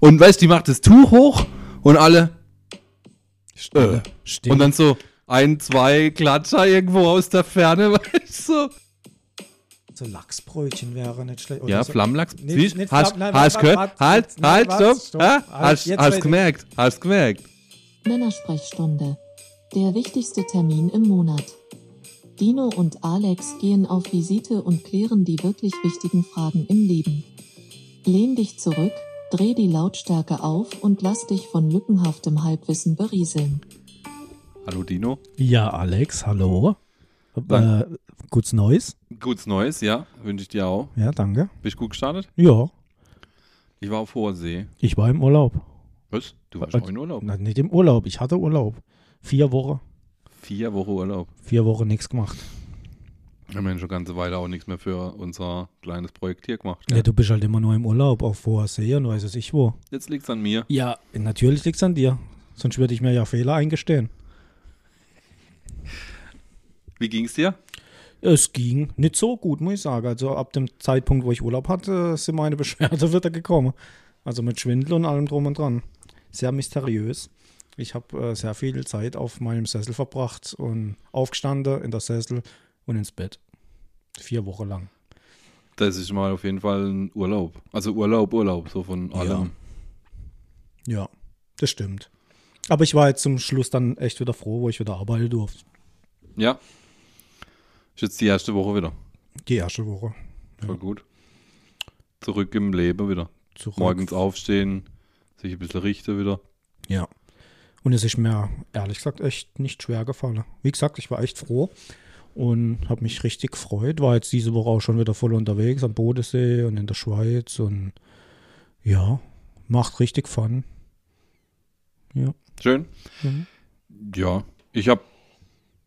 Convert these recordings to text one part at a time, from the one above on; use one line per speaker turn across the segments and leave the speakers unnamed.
Und weißt, die macht das Tuch hoch und alle. Äh.
Stimmt.
Und dann so ein, zwei Klatscher irgendwo aus der Ferne, weißt du?
so Lachsbrötchen wäre nicht schlecht. Oder
Ja,
so.
Flammlachs.
Nicht-
Siehst,
nicht
hast,
warte,
gehört? Halt, halt,
warte,
stopp.
stopp.
Ja?
Halt,
Hast,
ich.
gemerkt, hast gemerkt.
Männersprechstunde. Der wichtigste Termin im Monat. Dino und Alex gehen auf Visite und klären die wirklich wichtigen Fragen im Leben. Lehn dich zurück, dreh die Lautstärke auf und lass dich von lückenhaftem Halbwissen berieseln.
Hallo Dino.
Ja, Alex, hallo. Äh, gutes Neues.
Gutes Neues, ja. Wünsche ich dir auch.
Ja, danke.
Bist du gut gestartet?
Ja,
Ich war auf hoher See.
ich war im Urlaub.
Was? Du warst auch in Urlaub?
Na, nicht im Urlaub, ich hatte Urlaub. Vier Wochen.
Vier Wochen Urlaub.
Vier Wochen nichts gemacht.
Wir haben ja schon ganze Weile auch nichts mehr für unser kleines Projekt hier gemacht.
Ja,
Gell?
du bist halt immer nur im Urlaub, auf hoher See und weiß es ich wo.
Jetzt liegt's an mir.
Ja, natürlich liegt's an dir. Sonst würde ich mir ja Fehler eingestehen.
Wie ging's dir?
Es ging nicht so gut, muss ich sagen. Also ab dem Zeitpunkt, wo ich Urlaub hatte, sind meine Beschwerden wieder gekommen. Also mit Schwindel und allem drum und dran. Sehr mysteriös. Ich habe äh, sehr viel Zeit auf meinem Sessel verbracht und aufgestanden in der Sessel und ins Bett. Vier Wochen lang.
Das ist mal auf jeden Fall ein Urlaub. Also Urlaub, Urlaub, so von
Ja.
allem.
Ja, das stimmt. Aber ich war jetzt zum Schluss dann echt wieder froh, wo ich wieder arbeiten durfte.
Ja. Ist jetzt die erste Woche wieder.
Die erste Woche.
Voll gut. Zurück im Leben wieder.
Zurück.
Morgens aufstehen, sich ein bisschen richten wieder.
Ja. Und es ist mir ehrlich gesagt echt nicht schwer gefallen. Wie gesagt, ich war echt froh und habe mich richtig gefreut. War jetzt diese Woche auch schon wieder voll unterwegs am Bodensee und in der Schweiz und ja, macht richtig Fun. Ja.
Schön.
Mhm.
Ja. Ich habe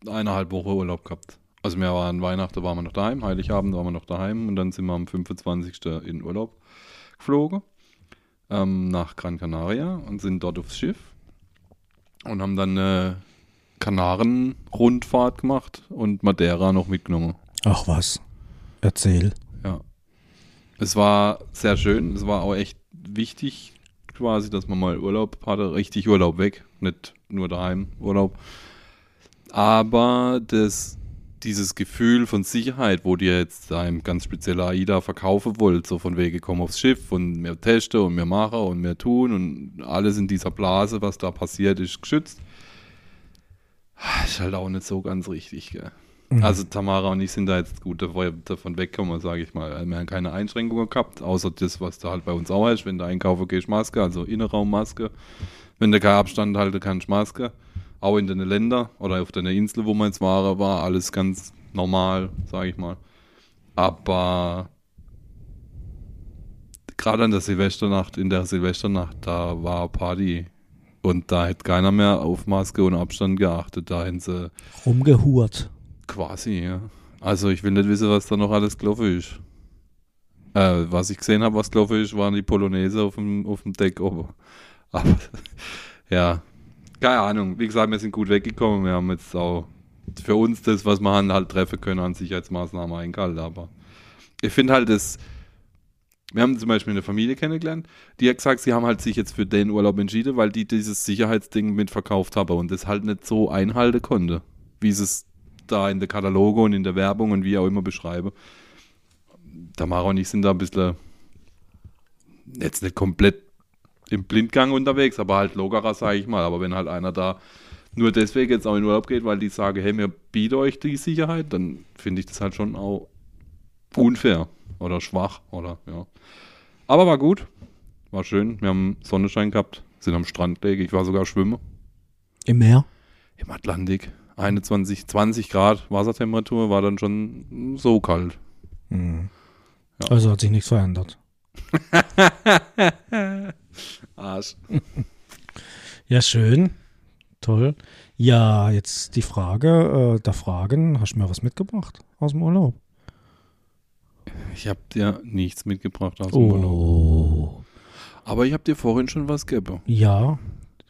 eineinhalb Wochen Urlaub gehabt. Also wir waren Weihnachten waren wir noch daheim, Heiligabend waren wir noch daheim und dann sind wir am 25. in Urlaub geflogen ähm, nach Gran Canaria und sind dort aufs Schiff und haben dann eine Kanaren-Rundfahrt gemacht und Madeira noch mitgenommen.
Ach was. Erzähl.
Ja. Es war sehr schön. Es war auch echt wichtig, quasi, dass man mal Urlaub hatte. Richtig Urlaub weg. Nicht nur daheim Urlaub. Aber das, dieses Gefühl von Sicherheit, wo dir jetzt ein ganz spezieller AIDA verkaufen wollt, so von wegen, komm aufs Schiff und wir testen und wir machen und wir tun und alles in dieser Blase, was da passiert, ist geschützt. Ist halt auch nicht so ganz richtig, gell. Also Tamara und ich sind da jetzt gut davon davon weggekommen, sage ich mal. Wir haben keine Einschränkungen gehabt, außer das, was da halt bei uns auch ist. Wenn du einkaufen gehst, Maske, also Innenraummaske. Wenn du keinen Abstand halten kannst, Maske. Auch in den Ländern oder auf den Insel, wo wir jetzt waren, war alles ganz normal, sage ich mal. Aber gerade an der Silvesternacht, in der Silvesternacht, da war Party. Und da hätte keiner mehr auf Maske und Abstand geachtet. Da hätten sie
Rumgehurt.
Quasi, ja. Also ich will nicht wissen, was da noch alles gelaufen ist. Äh, was ich gesehen habe, was gelaufen ist, waren die Polonaise auf dem, auf dem Deck oben. Aber ja, keine Ahnung. Wie gesagt, wir sind gut weggekommen. Wir haben jetzt auch für uns das, was wir haben, halt treffen können, an Sicherheitsmaßnahmen eingehalten. Aber ich finde halt das. Wir haben zum Beispiel eine Familie kennengelernt, die hat gesagt, sie haben halt sich jetzt für den Urlaub entschieden, weil die dieses Sicherheitsding mitverkauft haben und das halt nicht so einhalten konnte, wie sie es da in der Kataloge und in der Werbung und wie auch immer beschreibe. Tamara und ich sind da ein bisschen jetzt nicht komplett im Blindgang unterwegs, aber halt lockerer, sage ich mal. Aber wenn halt einer da nur deswegen jetzt auch in Urlaub geht, weil die sagen, hey, wir bieten euch die Sicherheit, dann finde ich das halt schon auch unfair oder schwach oder ja. Aber war gut, war schön. Wir haben Sonnenschein gehabt, sind am Strand gelegen. Ich war sogar schwimmen
Im Meer?
im Atlantik. 21, 20 Grad Wassertemperatur war dann schon so kalt.
Mhm.
Ja.
Also hat sich nichts verändert.
Arsch.
Ja, schön. Toll. Ja, jetzt die Frage äh, der Fragen. Hast du mir was mitgebracht aus dem Urlaub?
Ich habe dir nichts mitgebracht aus dem Urlaub.
Oh.
Aber ich habe dir vorhin schon was gegeben.
Ja,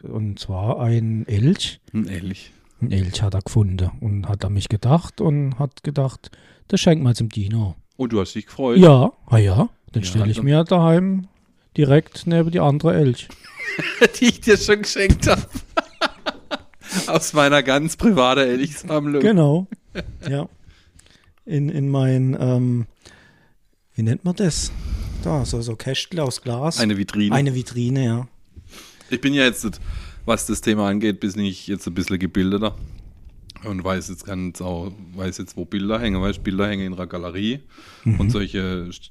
und zwar ein Elch.
Hm, ehrlich.
Ein Elch hat er gefunden und hat an mich gedacht und hat gedacht, das schenkt mal zum Dino.
Und du hast dich gefreut.
Ja, ah ja, den
Ja,
stelle ich
dann-
mir daheim direkt neben die andere Elch.
die ich dir schon geschenkt habe. Aus meiner ganz privaten Elchsammlung.
Genau. Ja. In, in mein, ähm, wie nennt man das? Da, so, so Kästle aus Glas.
Eine Vitrine.
Eine Vitrine, ja.
Ich bin ja jetzt, was das Thema angeht, bin ich jetzt ein bisschen gebildeter. Und weiß jetzt ganz auch, weiß jetzt, wo Bilder hängen. Weißt Bilder hängen in einer Galerie und solche St-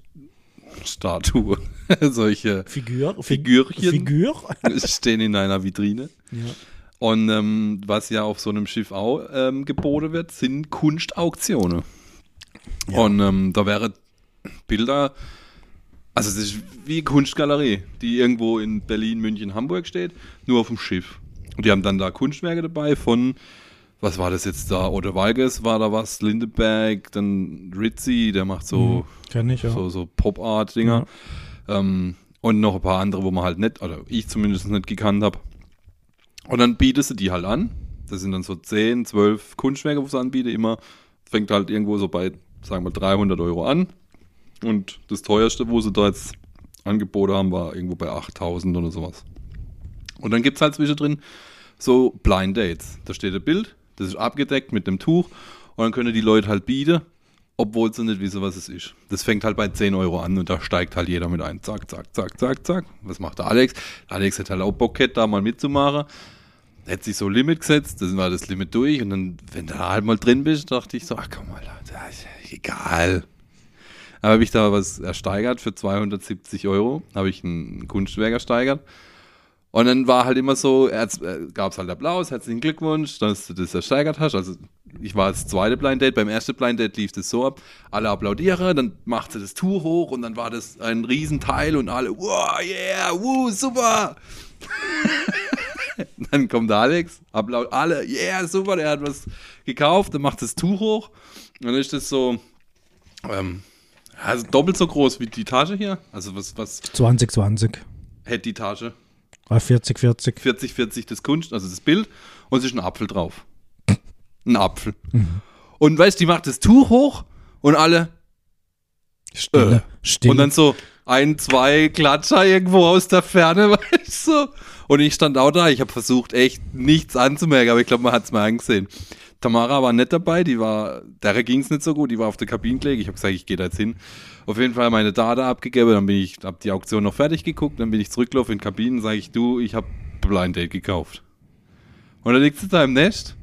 Statuen, solche
Figur,
Figürchen.
Figur.
stehen in einer Vitrine.
ja.
Und ähm, was ja auf so einem Schiff auch ähm, geboten wird, sind Kunstauktionen. Und ähm, da wäre Bilder, also das ist wie Kunstgalerie, die irgendwo in Berlin, München, Hamburg steht, nur auf dem Schiff. Und die haben dann da Kunstwerke dabei von, was war das jetzt da? Oder Walges war da was, Lindeberg, dann Ritzi, der macht so,
Kenn ich, ja.
so, so Pop-Art-Dinger. Ähm, und noch ein paar andere, wo man halt nicht, oder ich zumindest nicht gekannt habe. Und dann bietest du die halt an. Das sind dann so 10, 12 Kunstwerke, wo sie anbieten. Immer fängt halt irgendwo so bei, sagen wir, 300 Euro an. Und das teuerste, wo sie da jetzt angeboten haben, war irgendwo bei 8000 oder sowas. Und dann gibt es halt zwischendrin so Blind Dates. Da steht ein Bild, das ist abgedeckt mit einem Tuch. Und dann können die Leute halt bieten, obwohl sie nicht wissen, was es ist. Das fängt halt bei 10 Euro an und da steigt halt jeder mit ein. Zack, zack, zack, zack, zack. Was macht der Alex? Alex hat halt auch Bock gehabt, da mal mitzumachen. Hätte sich so Limit gesetzt, dann war das Limit durch und dann, wenn du da halt mal drin bist, dachte ich so, ach komm mal, ja egal. Habe ich da was ersteigert für 270 Euro, habe ich ein Kunstwerk ersteigert. Und dann war halt immer so, äh, gab es halt Applaus, herzlichen Glückwunsch, dass du das ersteigert hast. Also ich war das zweite Blind Date, beim ersten Blind Date lief das so ab, alle applaudieren, dann macht sie das Tuch hoch und dann war das ein Riesenteil und alle, wow, yeah, woo, super. dann kommt Alex, applaud alle, yeah, super, der hat was gekauft, dann macht das Tuch hoch und dann ist das so, ähm, also doppelt so groß wie die Tasche hier. Also was, was
2020.
hätte die Tasche?
Ah, 40, 40.
40, 40 das Kunst, also das Bild und es ist ein Apfel drauf. Ein Apfel. Und weißt du, die macht das Tuch hoch und alle
Stille.
Äh.
Stille.
und dann so ein, zwei Klatscher irgendwo aus der Ferne, weißt du? Und ich stand auch da, ich habe versucht echt nichts anzumerken, aber ich glaube, man hat es mir angesehen. Tamara war nicht dabei, die war, der ging es nicht so gut, die war auf der Kabinenkläge. Ich habe gesagt, ich gehe da jetzt hin. Auf jeden Fall meine Daten abgegeben, dann bin ich, habe die Auktion noch fertig geguckt, dann bin ich zurückgelaufen in die Kabinen, sage ich, du, ich habe Blind Date gekauft. Und dann liegt sie da im Nest.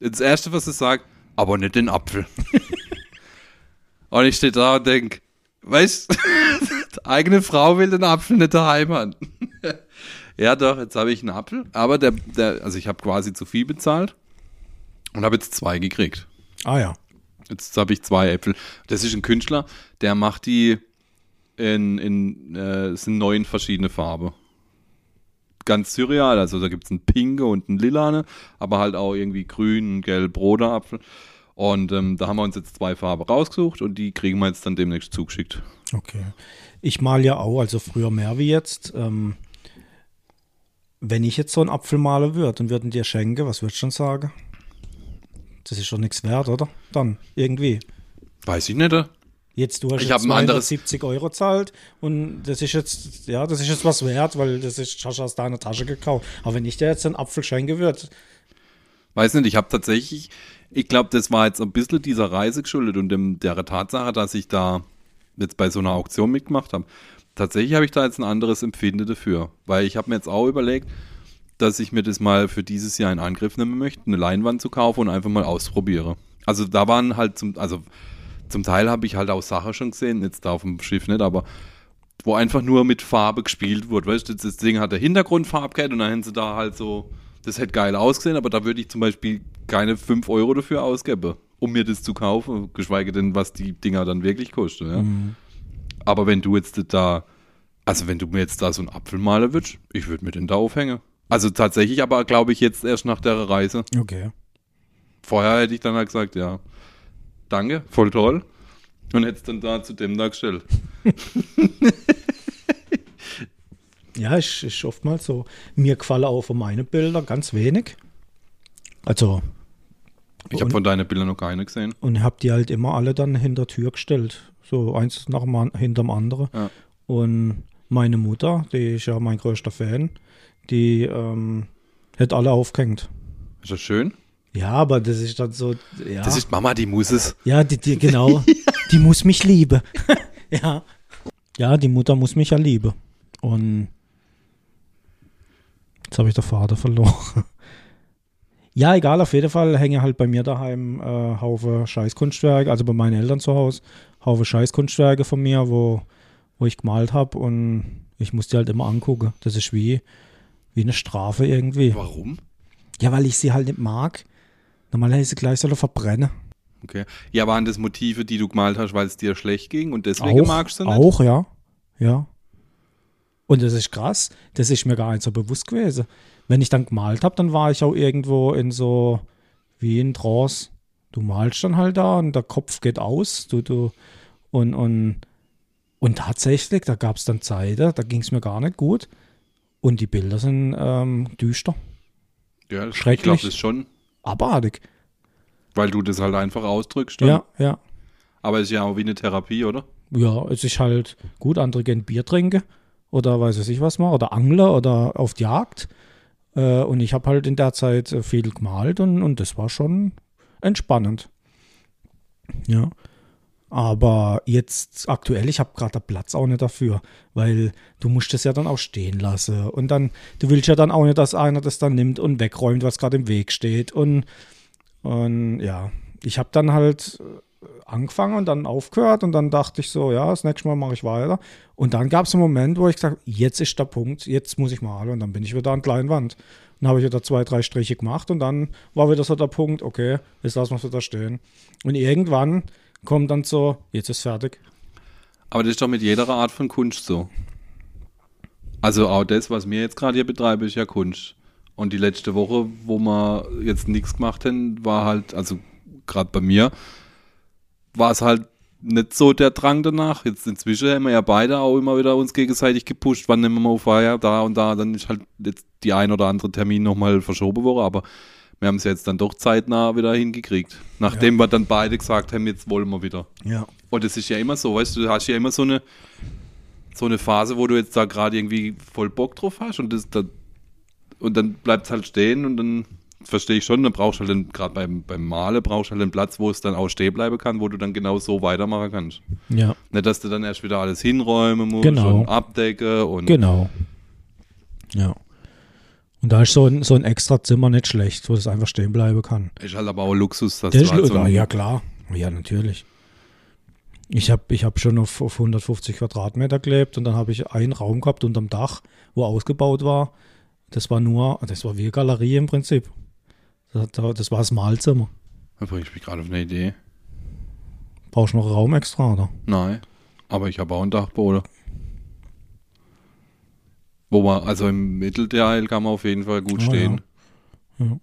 Das erste, was sie sagt, aber nicht den Apfel. und ich stehe da und denk, weißt, eigene Frau will den Apfel nicht daheim haben. ja, doch, jetzt habe ich einen Apfel, aber der, der also ich habe quasi zu viel bezahlt und habe jetzt zwei gekriegt.
ah ja.
Jetzt habe ich zwei Äpfel. Das ist ein Künstler, der macht die in, in äh, es sind neun verschiedene Farben. Ganz surreal, also da gibt es einen pinke und einen lilane, aber halt auch irgendwie grün, gelb, roter Apfel. Und ähm, da haben wir uns jetzt zwei Farben rausgesucht und die kriegen wir jetzt dann demnächst zugeschickt.
Okay. Ich mal ja auch, also früher mehr wie jetzt. Ähm, wenn ich jetzt so einen Apfel malen würde und würden dir schenken, was würdest du schon sagen? Das ist schon nichts wert, oder? Dann, irgendwie.
Weiß ich nicht. äh?
Jetzt, du hast
Ich
jetzt
hab ein anderes-
270 Euro zahlt und das ist jetzt, ja, das ist jetzt was wert, weil das ist, hast du aus deiner Tasche gekauft. Aber wenn ich dir jetzt einen Apfel schenken würde,
Weiß nicht, ich habe tatsächlich, ich glaube, das war jetzt ein bisschen dieser Reise geschuldet und dem, der Tatsache, dass ich da jetzt bei so einer Auktion mitgemacht habe. Tatsächlich habe ich da jetzt ein anderes Empfinden dafür, weil ich habe mir jetzt auch überlegt, dass ich mir das mal für dieses Jahr in Angriff nehmen möchte, eine Leinwand zu kaufen und einfach mal ausprobiere. Also da waren halt zum, also zum Teil habe ich halt auch Sachen schon gesehen, jetzt da auf dem Schiff nicht, aber wo einfach nur mit Farbe gespielt wurde. Weißt du, das Ding hat der Hintergrundfarbe gehabt und dann hätten sie da halt so, das hätte geil ausgesehen, aber da würde ich zum Beispiel keine 5 Euro dafür ausgeben, um mir das zu kaufen, geschweige denn, was die Dinger dann wirklich kosten. Ja? Aber wenn du jetzt da, also wenn du mir jetzt da so einen Apfel malen würdest, ich würde mir den da aufhängen. Also tatsächlich, aber glaube ich jetzt erst nach der Reise.
okay.
Vorher hätte ich dann halt gesagt, ja, danke, voll toll. Und hätte es dann da zu dem da gestellt.
Ja, ist, ist oftmals so. Mir gefallen auch von meinen Bildern ganz wenig. Also,
Ich habe von deinen Bildern noch keine gesehen.
und hab die halt immer alle dann hinter Tür gestellt. So eins nach dem hinterm anderen.
Ja.
Und meine Mutter, die ist ja mein größter Fan, die ähm, hätte alle aufgehängt.
Ist das schön?
Ja, aber das ist dann so, ja.
Das ist Mama, die muss es.
Ja, die, die, genau. die muss mich lieben. ja. Ja, die Mutter muss mich ja lieben. Und jetzt habe ich den Vater verloren. ja, egal, auf jeden Fall hänge halt bei mir daheim äh, Haufe Scheißkunstwerke, also bei meinen Eltern zu Hause, Haufe Scheißkunstwerke von mir, wo, wo ich gemalt habe und ich muss die halt immer angucken. Das ist wie, wie eine Strafe irgendwie.
Warum?
Ja, weil ich sie halt nicht mag. Normalerweise gleich soll verbrennen.
Okay. Ja, waren das Motive, die du gemalt hast, weil es dir schlecht ging und deswegen
auch,
magst du nicht?
Auch, ja. Ja. Und das ist krass. Das ist mir gar nicht so bewusst gewesen. Wenn ich dann gemalt habe, dann war ich auch irgendwo in so, wie in Trance. Du malst dann halt da und der Kopf geht aus. Du, du, und, und, und tatsächlich, da gab es dann Zeiten, da ging es mir gar nicht gut. Und die Bilder sind ähm, düster,
Ja, das- ich
Schrecklich.
glaube das schon,
abartig.
weil du das halt einfach ausdrückst. Dann.
Ja, ja.
Aber es ist ja auch wie eine Therapie, oder?
Ja, es ist halt gut, andere gehen Bier trinken oder weiß ich was mal, oder Angler oder auf die Jagd. Äh, und ich habe halt in der Zeit äh, viel gemalt und, und das war schon entspannend. Ja. Aber jetzt aktuell, ich habe gerade den Platz auch nicht dafür, weil du musst es ja dann auch stehen lassen. Und dann, du willst ja dann auch nicht, dass einer das dann nimmt und wegräumt, was gerade im Weg steht. Und, und ja, ich habe dann halt angefangen und dann aufgehört und dann dachte ich so, ja, das nächste Mal mache ich weiter. Und dann gab es einen Moment, wo ich gesagt jetzt ist der Punkt, jetzt muss ich malen und dann bin ich wieder an der Leinwand. Dann habe ich wieder zwei, drei Striche gemacht und dann war wieder so der Punkt, okay, jetzt lassen wir es wieder stehen. Und irgendwann kommt dann so, jetzt ist fertig.
Aber das ist doch mit jeder Art von Kunst so. Also auch das, was wir jetzt gerade hier betreiben, ist ja Kunst. Und die letzte Woche, wo wir jetzt nichts gemacht haben, war halt, also gerade bei mir, war es halt nicht so der Drang danach. Jetzt inzwischen haben wir ja beide auch immer wieder uns gegenseitig gepusht, wann nehmen wir mal auf Feier, da und da, dann ist halt jetzt die ein oder andere Termin nochmal verschoben worden, aber wir haben es jetzt dann doch zeitnah wieder hingekriegt. Nachdem wir dann beide gesagt haben, jetzt wollen wir wieder.
Ja.
Und das ist ja immer so, weißt du, du hast ja immer so eine, so eine Phase, wo du jetzt da gerade irgendwie voll Bock drauf hast und das da, und dann bleibt es halt stehen und dann verstehe ich schon, dann brauchst du halt gerade beim, beim Male brauchst du halt einen Platz, wo es dann auch stehen bleiben kann, wo du dann genau so weitermachen kannst.
Ja,
Nicht, dass du dann erst wieder alles hinräumen musst
Genau.
und abdecken und
genau. Ja. Und da ist so ein, so ein extra Zimmer nicht schlecht, wo es einfach stehen bleiben kann.
ist halt aber auch Luxus, dass
Das
du halt so
ja, klar. Ja, natürlich. Ich habe ich hab schon auf, auf 150 Quadratmeter gelebt und dann habe ich einen Raum gehabt unterm Dach, wo ausgebaut war. Das war nur, das war wie eine Galerie im Prinzip. Das, das war das Mahlzimmer.
Da bringst mich gerade auf eine Idee.
Brauchst du noch Raum extra, oder?
Nein, aber ich habe auch einen Dachboden. Wo man, also im Mittelteil kann man auf jeden Fall gut
Ah,
stehen.
ja. Ja.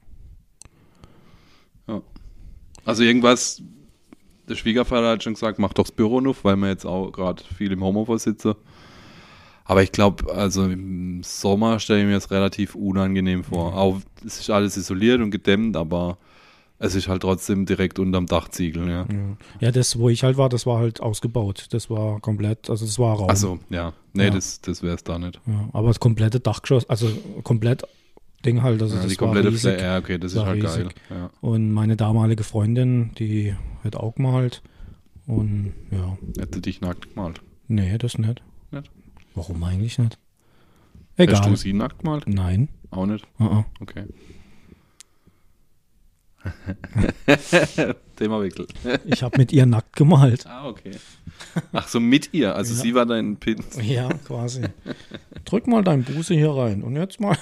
Ja. Also irgendwas, der Schwiegervater hat schon gesagt, mach doch das Büro noch, weil wir jetzt auch gerade viel im Homeoffice sitzen. Aber ich glaube, also im Sommer stelle ich mir das relativ unangenehm vor. Auch es ist alles isoliert und gedämmt, aber es ist halt trotzdem direkt unterm Dachziegel, ja.
Ja. ja, das, wo ich halt war, das war halt ausgebaut. Das war komplett, also das war Raum.
Also, ja. Nee,
Ja.
das, das wäre es da nicht.
Ja, aber das komplette Dachgeschoss, also komplett Ding halt, also
Ja,
das
die komplette
war riesig.
Ja, okay, das ist halt
riesig.
geil.
Und meine damalige Freundin, die hat auch gemalt. Und ja,
Hätte dich nackt gemalt.
nee, das nicht.
Nicht?
Warum eigentlich nicht?
Hast
Egal.
du sie nackt gemalt?
Nein.
Auch nicht?
Uh -uh.
Okay. Themawechsel.
Ich habe mit ihr nackt gemalt.
Ah, okay. Ach so, mit ihr. Also
Ja.
sie war dein Pin.
Ja, quasi. Drück mal dein Buße hier rein und jetzt mal.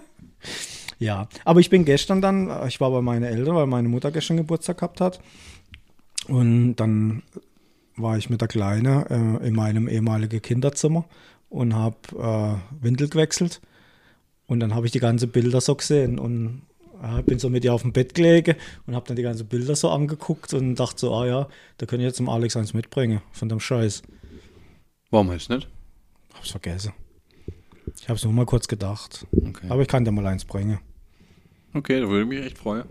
ja, aber ich bin gestern dann, ich war bei meinen Eltern, weil meine Mutter gestern Geburtstag gehabt hat. Und dann war ich mit der Kleine äh, in meinem ehemaligen Kinderzimmer und habe äh, Windel gewechselt. Und dann habe ich die ganzen Bilder so gesehen und bin so mit ihr auf dem Bett gelegen und habe dann die ganzen Bilder so angeguckt und dachte so, ah ja, da kann ich jetzt zum Alex eins mitbringen von dem Scheiß.
Warum hast du nicht?
Hab's vergessen. Ich hab's nur mal kurz gedacht.
Okay.
Aber ich kann dir mal eins bringen.
okay, da würde ich mich echt freuen.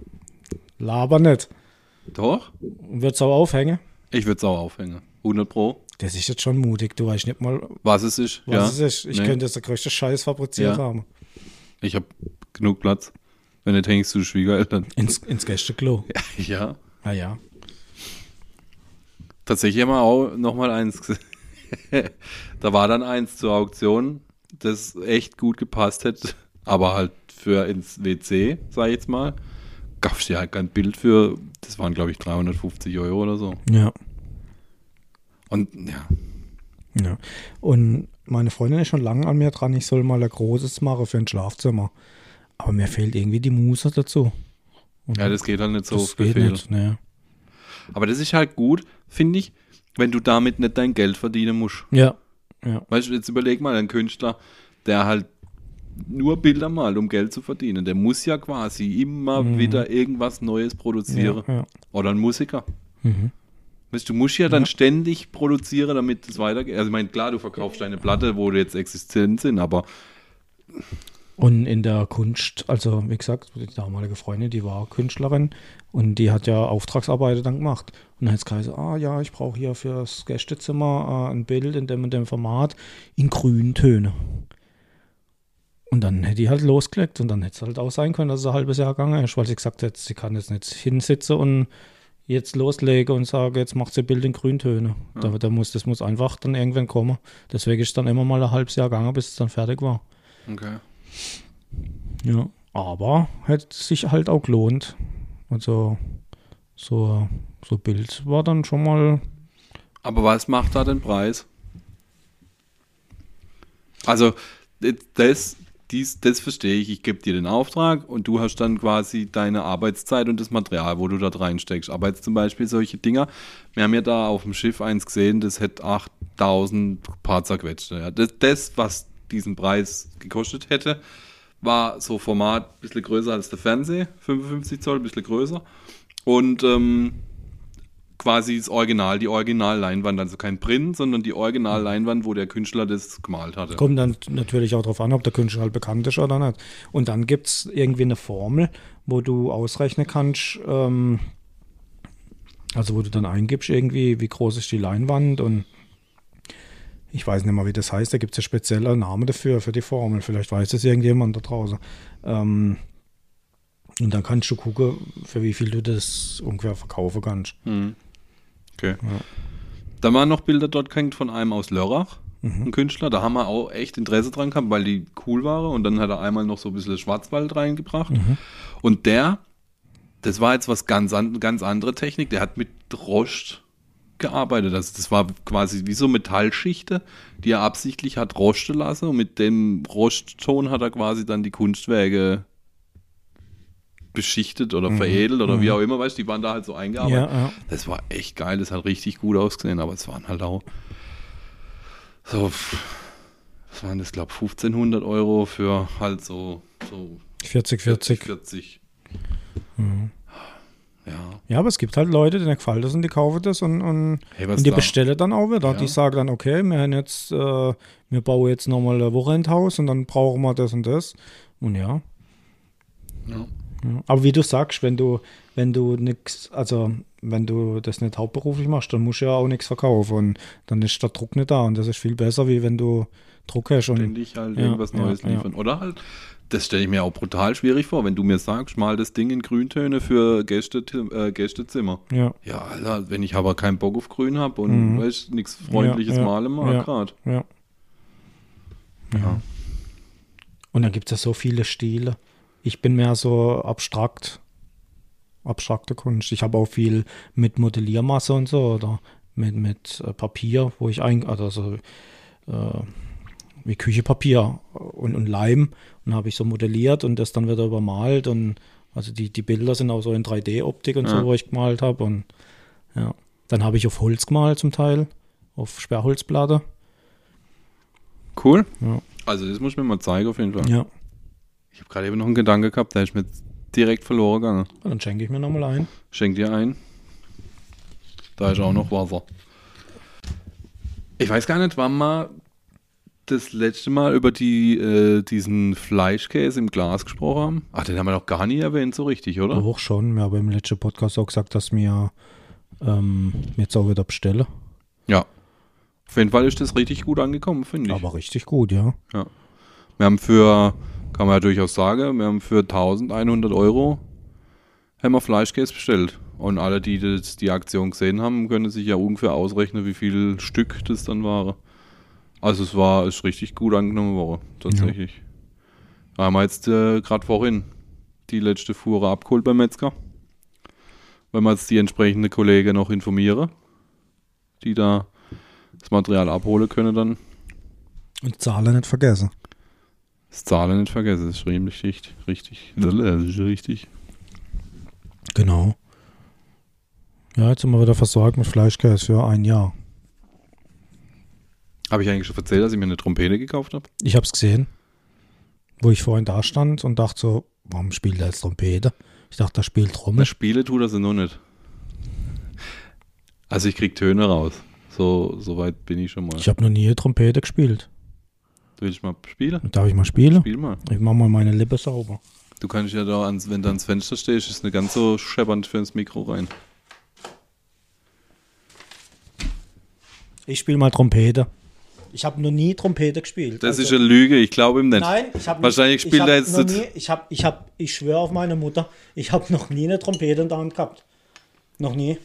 Laber nicht.
Doch?
Wird's auch aufhängen?
Ich würde es auch aufhängen. 100 Pro.
Das ist jetzt schon mutig. Du weißt nicht mal,
Was es ist,
was
ja.
es ist. Ich
Nee.
könnte jetzt der größte Scheiß fabriziert
Ja.
haben.
Ich habe genug Platz. Wenn nicht, hängst du Schwiegereltern.
Ins, ins Gästeklo.
Ja.
Ja, ja.
Tatsächlich haben wir auch nochmal eins gesehen. da war dann eins zur Auktion, das echt gut gepasst hätte, aber halt für ins WC, sag ich jetzt mal. Gab's ja halt kein Bild für, das waren glaube ich 350 Euro oder so.
Ja.
Und ja,
Ja. Und meine Freundin ist schon lange an mir dran, ich soll mal ein großes machen für ein Schlafzimmer. Aber mir fehlt irgendwie die Muße dazu. Und
ja, das geht halt nicht so
das
auf
geht
Befehl.
nicht. Ne.
Aber das ist halt gut, finde ich, wenn du damit nicht dein Geld verdienen musst.
Ja. Ja.
Weißt du, jetzt überleg mal, ein Künstler, der halt nur Bilder malt, um Geld zu verdienen, der muss ja quasi immer
Mhm.
wieder irgendwas Neues produzieren.
Ja, ja.
Oder ein Musiker.
Mhm.
Weißt du, du musst ja dann
Ja.
ständig produzieren, damit es weitergeht. Also ich meine, klar, du verkaufst deine Platte, wo du jetzt existent sind, aber
Und in der Kunst, also wie gesagt, die damalige Freundin, die war Künstlerin und die hat ja Auftragsarbeiter dann gemacht. Und dann hat es geheißen, ah ja, ich brauche hier fürs Gästezimmer äh, ein Bild in dem und dem Format in grünen Töne. Und dann hätte die halt losgelegt und dann hätte es halt auch sein können, dass es ein halbes Jahr gegangen ist, weil sie gesagt hat, sie kann jetzt nicht hinsitzen und jetzt loslegen und sagen, jetzt macht sie Bild in Grüntöne. Da, da muss, das muss einfach dann irgendwann kommen. Deswegen ist es dann immer mal ein halbes Jahr gegangen, bis es dann fertig war.
okay.
Ja, aber hätte sich halt auch gelohnt. Also so so Bild war dann schon mal
Aber was macht da den Preis? Also, das, dies, das verstehe ich. Ich gebe dir den Auftrag und du hast dann quasi deine Arbeitszeit und das Material, wo du da reinsteckst. Aber jetzt zum Beispiel solche Dinger, wir haben ja da auf dem Schiff eins gesehen, das hätte 8000 Paar zerquetscht. Ja. Das, das, was diesen Preis gekostet hätte, war so Format ein bisschen größer als der Fernseher, 55 Zoll, ein bisschen größer. Und ähm, quasi das Original, die Original-Leinwand, also kein Print, sondern die Original-Leinwand, wo der Künstler das gemalt hatte.
kommt dann natürlich auch darauf an, ob der Künstler halt bekannt ist oder nicht. Und dann gibt es irgendwie eine Formel, wo du ausrechnen kannst, ähm, also wo du dann eingibst irgendwie, wie groß ist die Leinwand und ich weiß nicht mal, wie das heißt, da gibt es ja spezielle Namen dafür, für die Formel. Vielleicht weiß das irgendjemand da draußen. Ähm, und dann kannst du gucken, für wie viel du das ungefähr verkaufen kannst.
Hm. Okay. Da waren noch Bilder dort gehängt von einem aus Lörrach, ein Künstler. Da haben wir auch echt Interesse dran gehabt, weil die cool waren. Und dann hat er einmal noch so ein bisschen Schwarzwald reingebracht. Und der, das war jetzt was ganz, an, ganz andere Technik, der hat mit Rost gearbeitet. Also das war quasi wie so Metallschichte, die er absichtlich hat rosten lassen. Und mit dem Rostton hat er quasi dann die Kunstwerke beschichtet oder veredelt oder wie auch immer, weißt du, die waren da halt so eingearbeitet.
Ja, ja.
Das war echt geil, das hat richtig gut ausgesehen, aber es waren halt auch so, was waren das, glaube 1500 Euro für halt so, so
40, 40.
40. Ja,
Ja, aber es gibt halt Leute, denen gefällt das und die kaufen das und, und,
Hey,
und die
da-
bestellen dann auch wieder.
Ja.
Die sagen dann, okay, wir haben jetzt, äh, wir bauen jetzt nochmal ein Wochenendhaus und dann brauchen wir das und das. Und ja.
ja.
ja. Aber wie du sagst, wenn du, wenn du nichts, also wenn du das nicht hauptberuflich machst, dann musst du ja auch nichts verkaufen und dann ist der Druck nicht da und das ist viel besser, wie wenn du Druck hast und
ständig halt
Ja,
irgendwas
ja,
Neues
ja.
liefern. Oder halt, das stelle ich mir auch brutal schwierig vor, wenn du mir sagst, mal das Ding in Grüntöne für Gäste, äh, Gästezimmer.
ja,
Ja, Alter, wenn ich aber keinen Bock auf Grün habe und
Mhm.
weißt, nichts freundliches
Ja, ja,
malen mag
ja.
gerade.
ja.
Ja.
Und dann gibt es ja so viele Stile. Ich bin mehr so abstrakt, abstrakte Kunst. Ich habe auch viel mit Modelliermasse und so oder mit, mit äh, Papier, wo ich ein, also so, äh, wie Küchepapier und, und Leim und habe ich so modelliert und das dann wieder übermalt und also die, die Bilder sind auch so in 3D-Optik und
Ja.
so, wo ich gemalt habe und ja. Dann habe ich auf Holz gemalt zum Teil, auf Sperrholzplatte.
Cool.
Ja.
Also das muss ich mir mal zeigen auf jeden Fall.
ja.
Ich habe gerade eben noch einen Gedanke gehabt, der ist mir direkt verloren gegangen.
Dann schenke ich mir nochmal ein.
Schenk dir ein. Da ist auch noch Wasser. Ich weiß gar nicht, wann wir das letzte Mal über die, äh, diesen Fleischkäse im Glas gesprochen haben. Ach, den haben wir noch gar nie erwähnt, so richtig, oder?
Auch schon. Wir haben im letzten Podcast auch gesagt, dass wir ähm, jetzt auch wieder bestellen.
Ja. Auf jeden Fall ist das richtig gut angekommen, finde ich.
Aber richtig gut, ja.
Wir haben für, kann man ja durchaus sagen, wir haben für 1100 Euro haben wir Fleischkäse bestellt. Und alle, die das, die Aktion gesehen haben, können sich ja ungefähr ausrechnen, wie viel Stück das dann waren. Also es war, ist richtig gut angenommen worden, tatsächlich. Da haben wir jetzt äh, gerade vorhin die letzte Fuhre abgeholt beim Metzger. Wenn wir jetzt die entsprechende Kollegen noch informieren, die da das Material abholen können, dann
Und Zahlen nicht vergessen.
Das Zahlen nicht vergessen, das ist richtig, richtig, richtig. Das ist richtig.
Genau. Ja, jetzt sind wir wieder versorgt mit Fleischkäse für ein Jahr.
Habe ich eigentlich schon erzählt, dass ich mir eine Trompete gekauft habe?
Ich habe es gesehen, wo ich vorhin da stand und dachte so, warum spielt er jetzt Trompete? Ich dachte, er spielt Trommel.
Spiele tut er sie noch nicht. Also ich krieg Töne raus. So, so weit bin ich schon mal.
Ich habe noch nie eine Trompete gespielt.
Will ich mal spielen?
Darf ich mal spielen?
Spiel mal.
Ich mache mal meine Lippe sauber.
Du kannst ja da, ans, wenn du ans Fenster stehst, ist nicht ganz so scheppernd für ins Mikro rein.
Ich spiele mal Trompete. Ich habe noch nie Trompete gespielt.
Das
Also-
ist eine Lüge, ich glaube ihm nicht.
Nein, ich habe
Wahrscheinlich spielt er jetzt
nie, ich habe ich habe ich schwöre auf meine Mutter, ich habe noch nie eine Trompete in der Hand gehabt. Noch nie.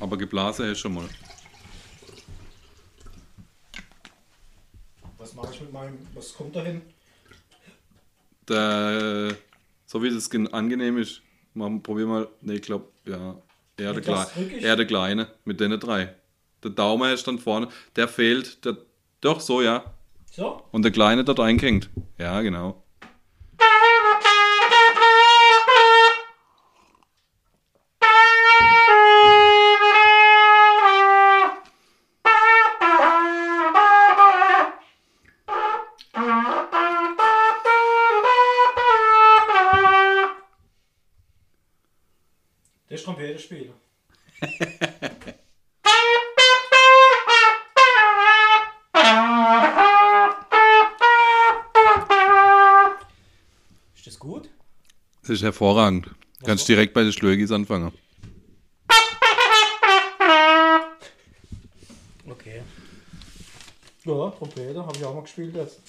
Aber geblasen hast du schon mal.
Mache ich mit meinem was kommt da hin?
Der, so wie das gen- angenehm ist, mal, probier mal. Ne, ich glaube, ja. Eher der,
Mit
Klei
was drück ich?
eher der Kleine, mit den drei. Der Daumen ist dann vorne, der fehlt. Der, doch, so, ja.
So?
Und der Kleine dort eingehängt. Ja, genau.
Ist
hervorragend. Kannst direkt bei den Schlögis anfangen.
Okay. Ja, Trompete habe ich auch mal gespielt jetzt.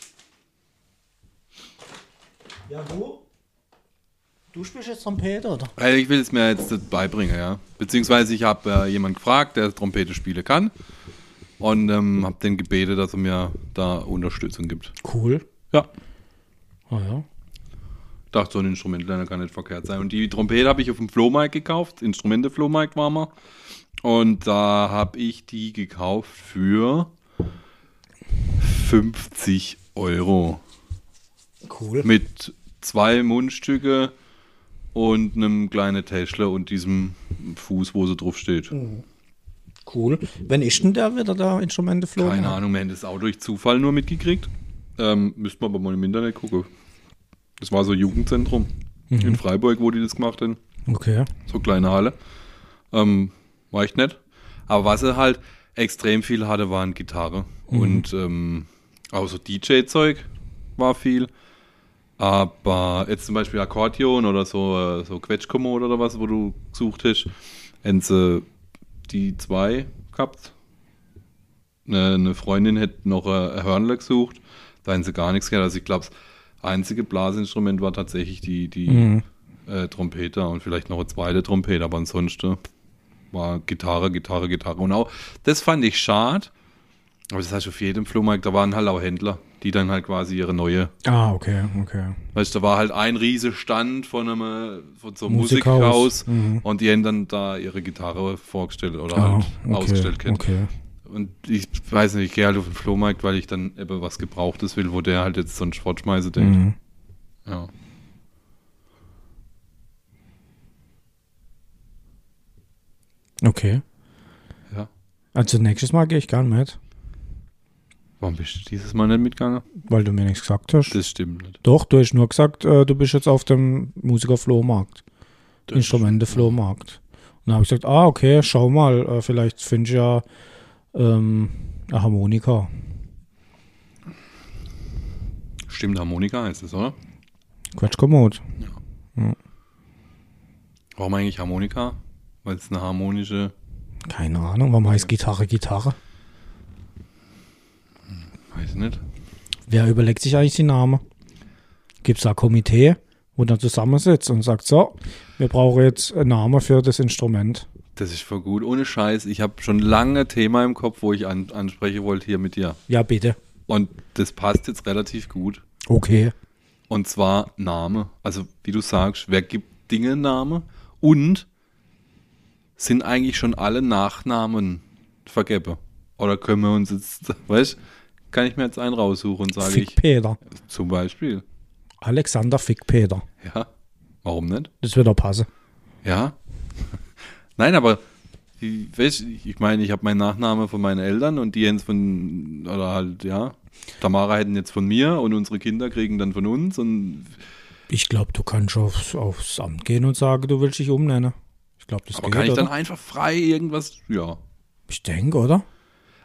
Ja, du? Du spielst jetzt Trompete, oder?
Also ich will es mir jetzt beibringen, ja. Beziehungsweise ich habe äh, jemanden gefragt, der Trompete spielen kann. Und ähm, habe den gebetet, dass er mir da Unterstützung gibt.
Cool.
Ja.
Ah ja.
Dachte, so ein Instrumentlerner kann nicht verkehrt sein. Und die Trompete habe ich auf dem Flohmarkt gekauft. Instrumente-Flohmarkt war mal. Und da habe ich die gekauft für 50 Euro.
Cool.
Mit zwei Mundstücke und einem kleinen Täschler und diesem Fuß, wo sie drauf steht.
Cool. Wenn ist denn der wieder da Instrumente flogen?
Keine Ahnung, wir haben das auch durch Zufall nur mitgekriegt. Ähm, müsste man aber mal im Internet gucken. Das war so Jugendzentrum in Freiburg, wo die das gemacht haben.
Okay.
So kleine Halle. Ähm, war echt nett. Aber was er halt extrem viel hatte, waren Gitarre. Und ähm, auch so DJ-Zeug war viel. Aber jetzt zum Beispiel Akkordeon oder so, äh, so Quetschkommode oder was, wo du gesucht hast, haben sie die zwei gehabt. Eine, Freundin hätte noch äh, ein Hörnle gesucht, da haben sie gar nichts gehabt. Also ich glaube, einzige Blasinstrument war tatsächlich die, die äh, Trompete und vielleicht noch eine zweite Trompete, aber ansonsten war Gitarre, Gitarre, Gitarre. Und auch, das fand ich schade, aber das heißt auf jedem Flohmarkt, da waren halt auch Händler, die dann halt quasi ihre neue,
Ah, okay, okay.
weißt du, da war halt ein riese Stand von einem, von so einem
Musikhaus.
Musikhaus
Mhm.
und die haben dann da ihre Gitarre vorgestellt oder
Ah,
halt
okay,
ausgestellt. kennt.
okay.
Und ich weiß nicht, ich gehe halt auf den Flohmarkt, weil ich dann eben was Gebrauchtes will, wo der halt jetzt so einen Schrott schmeiße, denkt.
Mhm.
Ja.
Okay.
ja.
Also nächstes Mal gehe ich gern mit,
Warum bist du dieses Mal nicht mitgegangen?
weil du mir nichts gesagt hast.
Das stimmt nicht.
Doch, du hast nur gesagt, äh, du bist jetzt auf dem Musikerflohmarkt. Instrumente-Flohmarkt. Und dann habe ich gesagt, ah, okay, schau mal, äh, vielleicht finde ich ja ähm, eine Harmonika.
Stimmt, Harmonika heißt es, oder?
Quatschkommod.
Warum eigentlich Harmonika? Weil es eine harmonische.
Keine Ahnung, warum heißt Gitarre Gitarre?
Weiß nicht.
Wer überlegt sich eigentlich die Namen? Gibt es da ein Komitee, wo dann zusammensitzt und sagt, so, wir brauchen jetzt einen Namen für das Instrument.
Das ist voll gut. Ohne Scheiß. Ich habe schon lange Thema im Kopf, wo ich an, ansprechen wollte hier mit dir.
Ja, bitte.
Und das passt jetzt relativ gut.
Okay.
Und zwar Name. Also, wie du sagst, wer gibt Dinge Name? Und sind eigentlich schon alle Nachnamen vergeben? Oder können wir uns jetzt, weißt kann ich mir jetzt einen raussuchen und sage
Fick
ich
Peter.
zum Beispiel.
Alexander Fick Peter.
Ja, warum nicht?
Das wird doch passen.
Ja. Nein, aber die, weißt, ich ich meine, ich habe meinen Nachnamen von meinen Eltern und die jetzt von, oder halt, ja, Tamara hätten jetzt von mir und unsere Kinder kriegen dann von uns und
Ich glaube, du kannst aufs, aufs Amt gehen und sagen, du willst dich umnennen. Ich glaube, das
aber
geht,
kann ich
oder?
dann einfach frei irgendwas, ja.
ich denke, oder?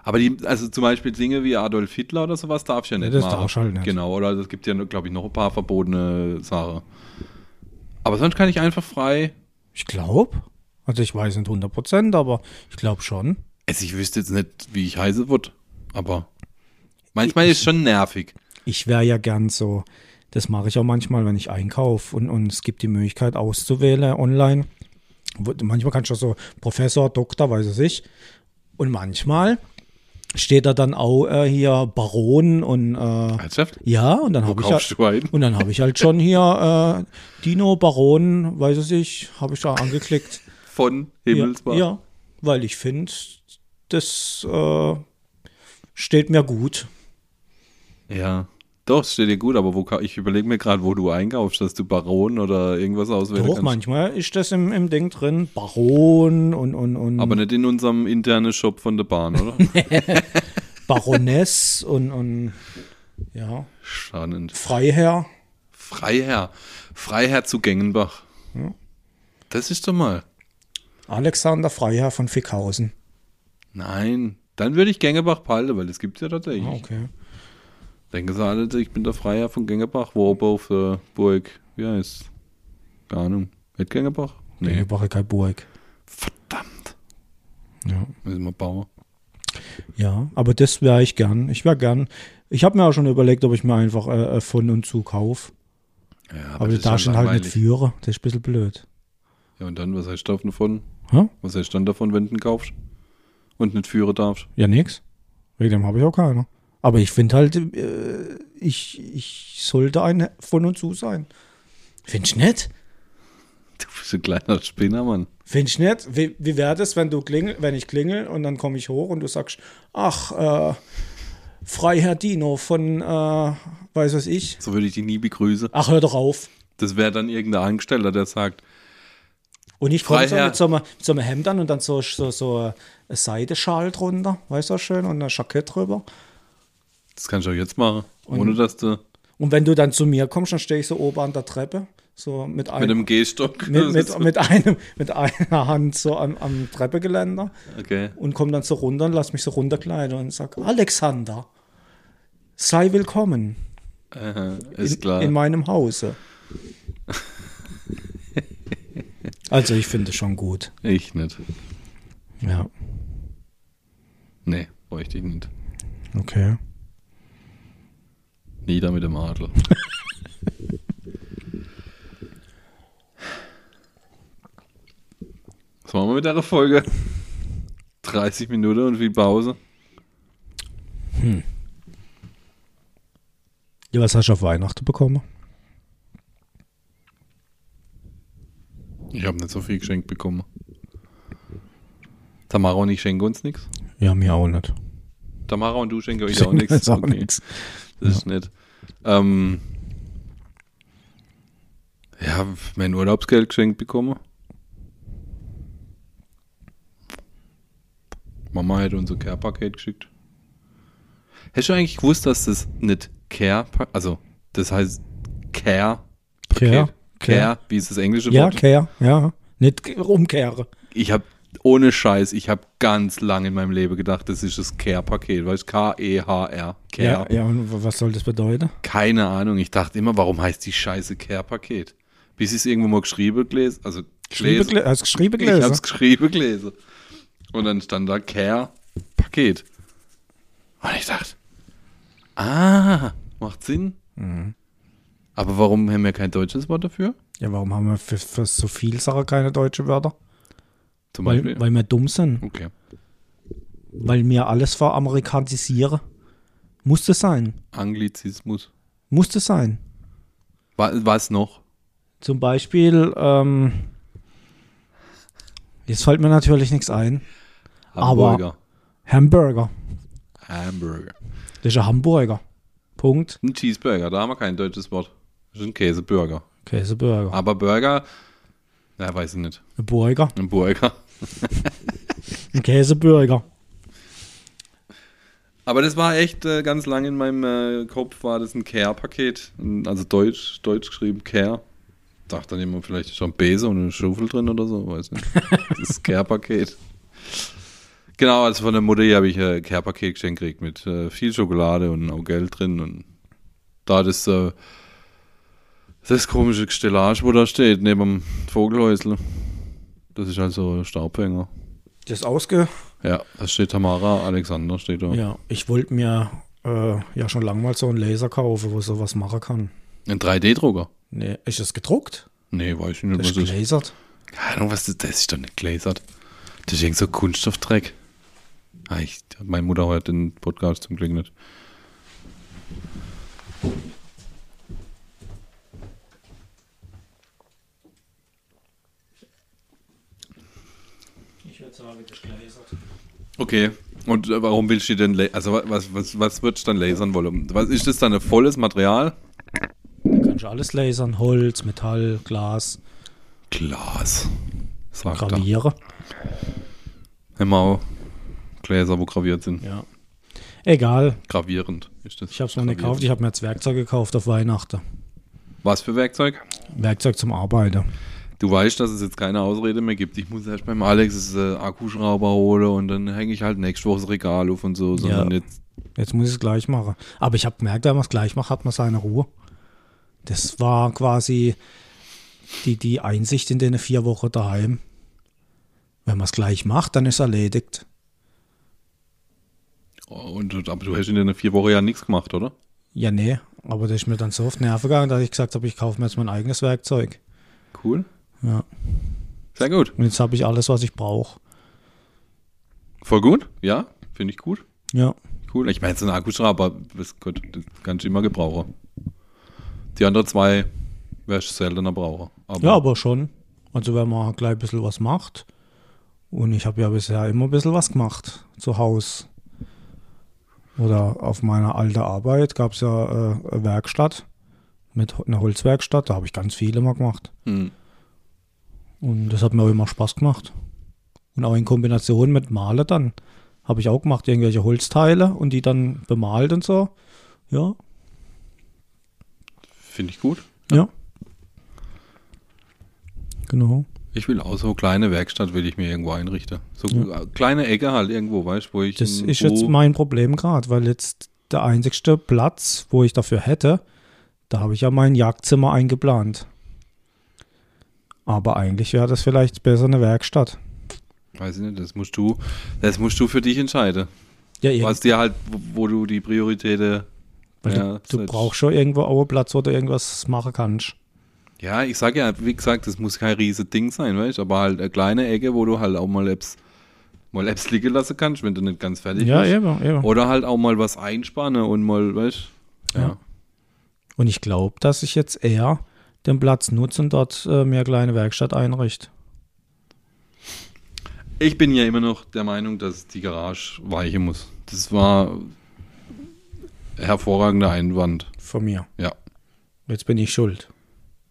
Aber die, also zum Beispiel Dinge wie Adolf Hitler oder sowas darf ich ja nicht
das
machen.
darfst halt nicht.
Genau, oder es gibt ja, glaube ich, noch ein paar verbotene Sachen. Aber sonst kann ich einfach frei,
Ich glaube. Also ich weiß nicht 100 Prozent, aber ich glaube schon.
also ich wüsste jetzt nicht, wie ich heiße wird, aber manchmal ist es schon nervig.
Ich wäre ja gern so, das mache ich auch manchmal, wenn ich einkaufe und, und es gibt die Möglichkeit auszuwählen online. Manchmal kannst du so Professor, Doktor, weiß es ich. Und manchmal steht da dann auch äh, hier Baron und äh,
Ernsthaft?
ja, und dann habe ich
ein?
und dann habe ich halt schon hier äh, Dino Baron, weiß es ich, habe ich da angeklickt.
Von Himmelsbach?
Ja, ja, weil ich finde, das äh, steht mir gut.
Ja. Doch, steht dir gut, aber wo ich überlege mir gerade, wo du einkaufst, dass du Baron oder irgendwas auswählen
Doch,
kannst.
manchmal ist das im, im Ding drin. Baron und, und, und
Aber nicht in unserem internen Shop von der Bahn, oder?
Baroness und, und ja,
Spannend.
Freiherr.
Freiherr. Freiherr zu Gengenbach. Das ist doch mal.
Alexander Freiherr von Fickhausen.
Nein, dann würde ich Gengebach behalten, weil das gibt es ja tatsächlich.
Ah, okay.
Denken sie alle, ich bin der Freiherr von Gengebach, wo oben auf der Burg, wie heißt Keine Ahnung. Nicht Gengebach?
Nee, nee. keine Burg.
Verdammt.
Ja.
Müssen wir bauen.
ja, aber das wäre ich gern. Ich wäre gern. Ich habe mir auch schon überlegt, ob ich mir einfach äh, äh, von und zu kaufe.
Ja,
Aber,
das
du darfst ihn halt nicht führen. Das ist ein bisschen blöd.
Ja, und dann, was heißt davon?
Hä?
Was heißt dann davon, wenn du ihn kaufst? Und nicht führen darfst?
Ja, nix. Wegen dem habe ich auch keiner. Aber ich finde halt, äh, ich, ich sollte ein von und zu sein. Findest du nicht?
Du bist ein kleiner Spinner, Mann.
Findest du nicht? Wie, wie wäre das, wenn du klingel, wenn ich klingel und dann komme ich hoch und du sagst, ach, äh, Freiherr Dino von, äh, weiß was ich.
So würde ich dich nie begrüßen.
Ach, hör doch auf.
Das wäre dann irgendein Angestellter, der sagt,
Und ich komme so mit so einem, mit so einem Hemd an und dann so, so, so ein Seideschal drunter, weißt du, schön, und ein Jackett drüber.
das kannst du auch jetzt machen, ohne dass du
Und wenn du dann zu mir kommst, dann stehe ich so oben an der Treppe, so mit
mit
einem,
einem Gehstock.
mit, mit, mit, einem, mit einer Hand so am, am Treppegeländer
okay.
und komme dann so runter und lass mich so runterkleiden und sag, Alexander, sei willkommen
Aha, ist
in,
klar.
in meinem Hause. Also ich finde es schon gut.
ich nicht.
Ja,
Nee, bräuchte ich nicht.
okay.
Nieder mit dem Adler. Was machen wir mit der Folge? 30 Minuten und viel Pause.
Ja, was hast du auf Weihnachten bekommen?
Ich habe nicht so viel geschenkt bekommen. Tamara und ich schenken uns nichts.
Ja, mir auch nicht.
Tamara und du schenken euch auch nichts.
auch
Okay,
nix.
Das ist nett. Ähm, ja, mein Urlaubsgeld geschenkt bekommen. Mama hat unser Care-Paket geschickt. Hast du eigentlich gewusst, dass das nicht Care, also das heißt Care,
Care,
Care, wie ist das englische
Ja,
Wort?
kehr, ja. Nicht umkehre.
Ich habe ohne Scheiß, ich habe ganz lange in meinem Leben gedacht, das ist das Care-Paket, weißt K-E-H-R, Care.
Ja, ja, und was soll das bedeuten?
Keine Ahnung, ich dachte immer, warum heißt die scheiße Care-Paket? Bis ich es irgendwo mal geschrieben gelesen, also gelesen,
gele- hast geschrieben
ich
gelesen?
habe es geschrieben gelesen. Und dann stand da Care-Paket. Und ich dachte, Sinn.
Mhm.
Aber warum haben wir kein deutsches Wort dafür?
Ja, warum haben wir für, für so viel Sachen keine deutschen Wörter?
Zum Beispiel.
Weil, weil wir dumm sind.
okay.
Weil wir alles veramerikanisieren. Muss das sein.
Anglizismus.
Muss das sein.
Wa- Was noch?
Zum Beispiel, ähm, jetzt fällt mir natürlich nichts ein. Aber-
Hamburger.
Hamburger.
Hamburger.
Das ist ein Hamburger. Punkt.
Ein Cheeseburger, da haben wir kein deutsches Wort. Das ist ein Käseburger.
Käseburger.
Aber Burger, ja, weiß ich nicht.
Ein Burger.
Ein Burger.
Ein Käseburger.
Aber das war echt äh, ganz lange in meinem äh, Kopf, war das ein Care-Paket. Also Deutsch, Deutsch geschrieben Care. Dachte dann immer, vielleicht schon ein Besen und eine Schaufel drin oder so, weiß nicht. Das ist Care-Paket. Genau, also von der Mutter hier habe ich ein Care-Paket geschenkt gekriegt mit äh, viel Schokolade und auch Geld drin. Und da das, äh, das komische Stellage, wo da steht, neben dem Vogelhäusl. Das ist also ein Staubfänger.
Das ausge.
Ja, da steht Tamara Alexander, steht da.
Ja, ich wollte mir äh, ja schon lange mal so einen Laser kaufen, wo sowas machen kann.
Ein 3D-Drucker.
Nee, ist das gedruckt?
Nee, weiß ich nicht,
Das
was
ist
das
gelasert.
Keine Ahnung, was das ist. Das ist doch nicht glasert. Das ist irgend so Kunststoffdreck. Ah, ich, meine Mutter hört den Podcast zum Glück nicht.
Ich würde sagen, das ist gelasert.
Okay. Und äh, warum willst du denn, also wa- was, was, was würdest du dann lasern wollen? Was ist das dann ein volles Material?
Da kannst du alles lasern. Holz, Metall, Glas,
Glas. Sagt er.
gravieren.
Haben wir auch Gläser, wo graviert sind.
Ja. Egal,
Gravierend ist das.
ich habe es noch nicht gekauft. Ich habe mir jetzt Werkzeug gekauft auf Weihnachten.
Was für Werkzeug?
Werkzeug zum Arbeiten.
Du weißt, dass es jetzt keine Ausrede mehr gibt. Ich muss erst beim Alex das äh, Akkuschrauber holen und dann hänge ich halt nächste Woche das Regal auf und so. Sondern
Ja.
jetzt,
Jetzt muss ich es gleich machen. Aber ich habe gemerkt, wenn man es gleich macht, hat man seine Ruhe. Das war quasi die, die Einsicht in den vier Wochen daheim. Wenn man es gleich macht, dann ist erledigt.
und, und- aber du hast in den vier Wochen ja nichts gemacht, oder?
Ja, nee, aber das ist mir dann so die Nerven gegangen, dass ich gesagt habe, ich kaufe mir jetzt mein eigenes Werkzeug.
Cool.
Ja.
Sehr gut.
Und jetzt habe ich alles, was ich brauche.
Voll gut. Ja, finde ich gut.
Ja.
Cool. Ich meine, so ein Akkuschrauber, das, könnte- das kannst du immer gebrauchen. Die anderen zwei wärst du seltener brauchen. Aber,
ja, aber schon. Also wenn man gleich ein bisschen was macht. Und ich habe ja bisher immer ein bisschen was gemacht zu Hause. Oder auf meiner alten Arbeit gab es ja äh, eine Werkstatt mit einer Holzwerkstatt. Da habe ich ganz viel immer gemacht.
Hm.
Und das hat mir auch immer Spaß gemacht. Und auch in Kombination mit Male dann. Habe ich auch gemacht, irgendwelche Holzteile und die dann bemalt und so. Ja,
Finde ich gut.
ja. Genau.
Ich will auch so eine kleine Werkstatt, will ich mir irgendwo einrichten. So
Ja.
kleine Ecke halt irgendwo, weißt du, wo ich.
Das ist jetzt mein Problem gerade, weil jetzt der einzigste Platz, wo ich dafür hätte, da habe ich ja mein Jagdzimmer eingeplant. Aber eigentlich wäre das vielleicht besser eine Werkstatt.
Weiß ich nicht, das musst du, das musst du für dich entscheiden.
Ja,
Was dir halt, wo, wo du die Prioritäten.
weil
ja,
du, du brauchst schon irgendwo auch einen Platz, wo du irgendwas machen kannst.
Ja, ich sag ja, wie gesagt, das muss kein riesiges Ding sein, weißt du, aber halt eine kleine Ecke, wo du halt auch mal Apps, mal Apps liegen lassen kannst, wenn du nicht ganz fertig
Ja,
bist.
eben, eben.
Oder halt auch mal was einspannen und mal, weißt du, ja.
Ja. Und ich glaube, dass ich jetzt eher den Platz nutze und dort äh, mir eine kleine Werkstatt einrichte.
Ich bin ja immer noch der Meinung, dass die Garage weichen muss. Das war hervorragender Einwand.
Von mir.
Ja.
Jetzt bin ich schuld.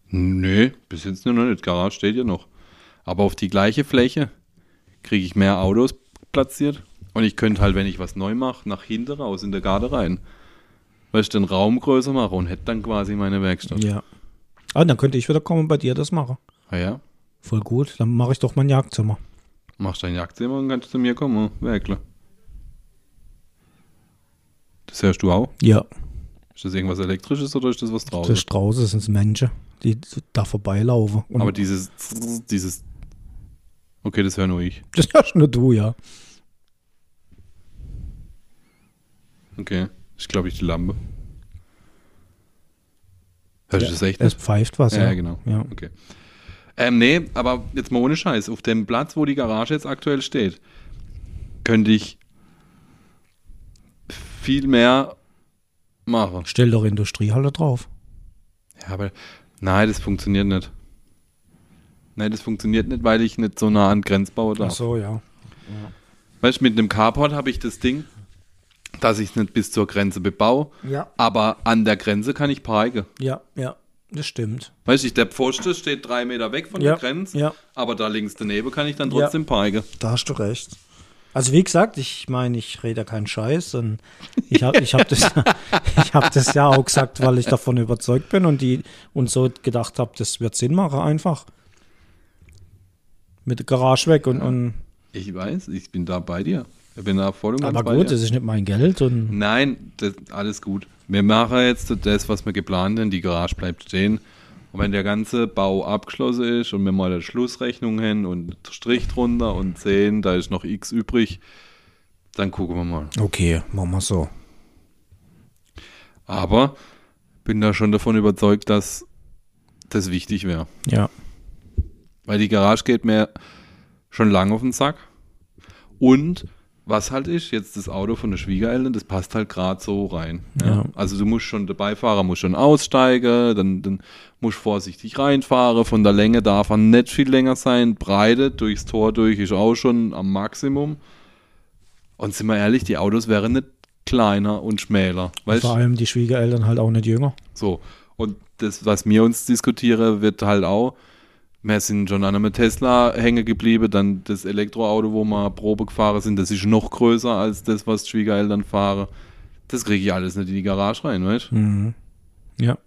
Nee, bis jetzt nur noch nicht. Garage steht ja noch. Aber auf die gleiche Fläche kriege ich mehr Autos platziert. Und ich könnte halt, wenn ich was neu mache, nach hinten raus in der Garde rein. Weil ich den Raum größer mache und hätte dann quasi meine Werkstatt.
Ja. Ah, dann könnte ich wieder kommen und bei dir das machen.
Ah ja,
Voll gut. Dann mache ich doch mein Jagdzimmer.
machst dein Jagdzimmer und kannst zu mir kommen, werkle. Das hörst du auch?
Ja.
Ist das irgendwas Elektrisches oder ist das was draußen?
Das ist draußen sind es Menschen, die da vorbeilaufen. Und
Aber dieses, dieses, okay, das höre nur ich.
das hörst nur du, ja.
Okay, ich glaube ich die Lampe. Hörst du
Ja,
das echt
Es pfeift was,
Ja,
ja.
ja, genau.
Ja.
Okay. Ähm, nee, aber jetzt mal ohne Scheiß. Auf dem Platz, wo die Garage jetzt aktuell steht, könnte ich viel mehr machen.
Stell doch Industriehalle drauf.
Ja, aber nein, das funktioniert nicht. Nein, das funktioniert nicht, weil ich nicht so nah an Grenzbau
Ach
darf.
so, ja.
Weißt du, mit einem Carport habe ich das Ding, dass ich es nicht bis zur Grenze bebaue,
Ja,
aber an der Grenze kann ich parken.
ja, ja. Das stimmt.
Weißt du, der Pfosten steht drei Meter weg von
Ja,
der Grenze,
ja.
aber da links daneben kann ich dann
Ja.
trotzdem parken.
Da hast du recht. Also wie gesagt, ich meine, ich rede ja keinen Scheiß und ich habe ich hab das, ich hab das ja auch gesagt, weil ich davon überzeugt bin und die und so gedacht habe, das wird Sinn machen einfach. Mit der Garage weg und, und
Ich weiß, ich bin da bei dir. Ich bin da voll ganz
aber gut,
dir.
das ist nicht mein Geld und
Nein, das, alles gut. Wir machen jetzt das, was wir geplant haben. Die Garage bleibt stehen. Und wenn der ganze Bau abgeschlossen ist und wir mal eine Schlussrechnung haben und Strich drunter und sehen, da ist noch X übrig, dann gucken wir mal.
okay, machen wir so.
Aber bin da schon davon überzeugt, dass das wichtig wäre.
Ja,
Weil die Garage geht mir schon lange auf den Sack. Und was halt ist, jetzt das Auto von der Schwiegereltern, das passt halt gerade so rein. Ja.
Ja.
Also du musst schon, der Beifahrer muss schon aussteigen, dann, dann musst du vorsichtig reinfahren. Von der Länge darf er nicht viel länger sein. Breite durchs Tor durch ist auch schon am Maximum. Und sind wir ehrlich, die Autos wären nicht kleiner und schmäler. Weißt
vor allem die Schwiegereltern halt auch nicht jünger.
so. Und das, was wir uns diskutieren, wird halt auch, wir sind schon an einem Tesla hängen geblieben, dann das Elektroauto, wo wir Probe gefahren sind, das ist noch größer als das, was die Schwiegereltern fahren. Das kriege ich alles nicht in die Garage rein, weißt du?
Mhm. Ja.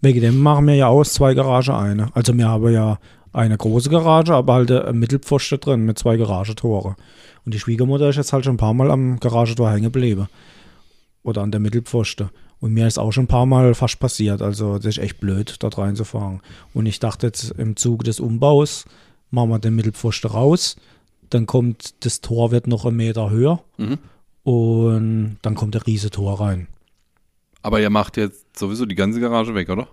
Wegen dem machen wir ja aus zwei Garage eine. Also wir haben ja eine große Garage, aber halt ein Mittelpfosten drin mit zwei Garagetore. Und die Schwiegermutter ist jetzt halt schon ein paar Mal am Garagetor hängen geblieben. Oder an der Mittelpfoste. Und mir ist auch schon ein paar Mal fast passiert. Also das ist echt blöd, dort reinzufahren. Und ich dachte jetzt im Zuge des Umbaus machen wir den Mittelpfosten raus. Dann kommt das Tor wird noch einen Meter höher.
Mhm.
Und dann kommt der riese Tor rein.
Aber ihr macht jetzt sowieso die ganze Garage weg, oder?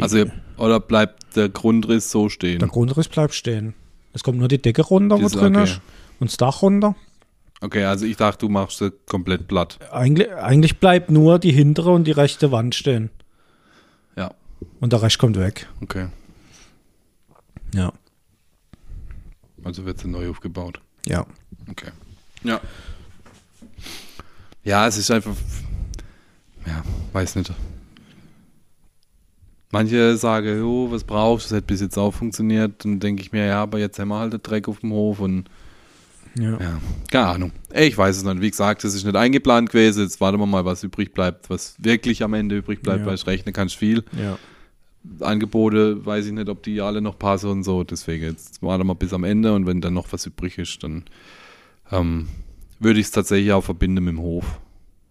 Also, oder bleibt der Grundriss so stehen?
Der Grundriss bleibt stehen. Es kommt nur die Decke runter, wo
Das-
drin
okay.
ist. Und das Dach runter.
Okay, also ich dachte, du machst sie komplett platt.
Eigentlich, eigentlich bleibt nur die hintere und die rechte Wand stehen.
Ja,
Und der Rest kommt weg.
okay.
Ja.
Also wird sie neu aufgebaut.
Ja.
Okay. Ja. Ja, es ist einfach. Ja, weiß nicht. Manche sagen, jo, was brauchst du? Das hat bis jetzt auch funktioniert. Dann denke ich mir, ja, aber jetzt haben wir halt den Dreck auf dem Hof und
Ja.
ja, keine Ahnung. Ich weiß es nicht. Wie gesagt, es ist nicht eingeplant gewesen. Jetzt warten wir mal, was übrig bleibt, was wirklich am Ende übrig bleibt,
Ja.
weil ich rechnen kannst viel.
ja.
Angebote, weiß ich nicht, ob die alle noch passen und so. Deswegen, jetzt warten wir bis am Ende und wenn dann noch was übrig ist, dann ähm, würde ich es tatsächlich auch verbinden mit dem Hof.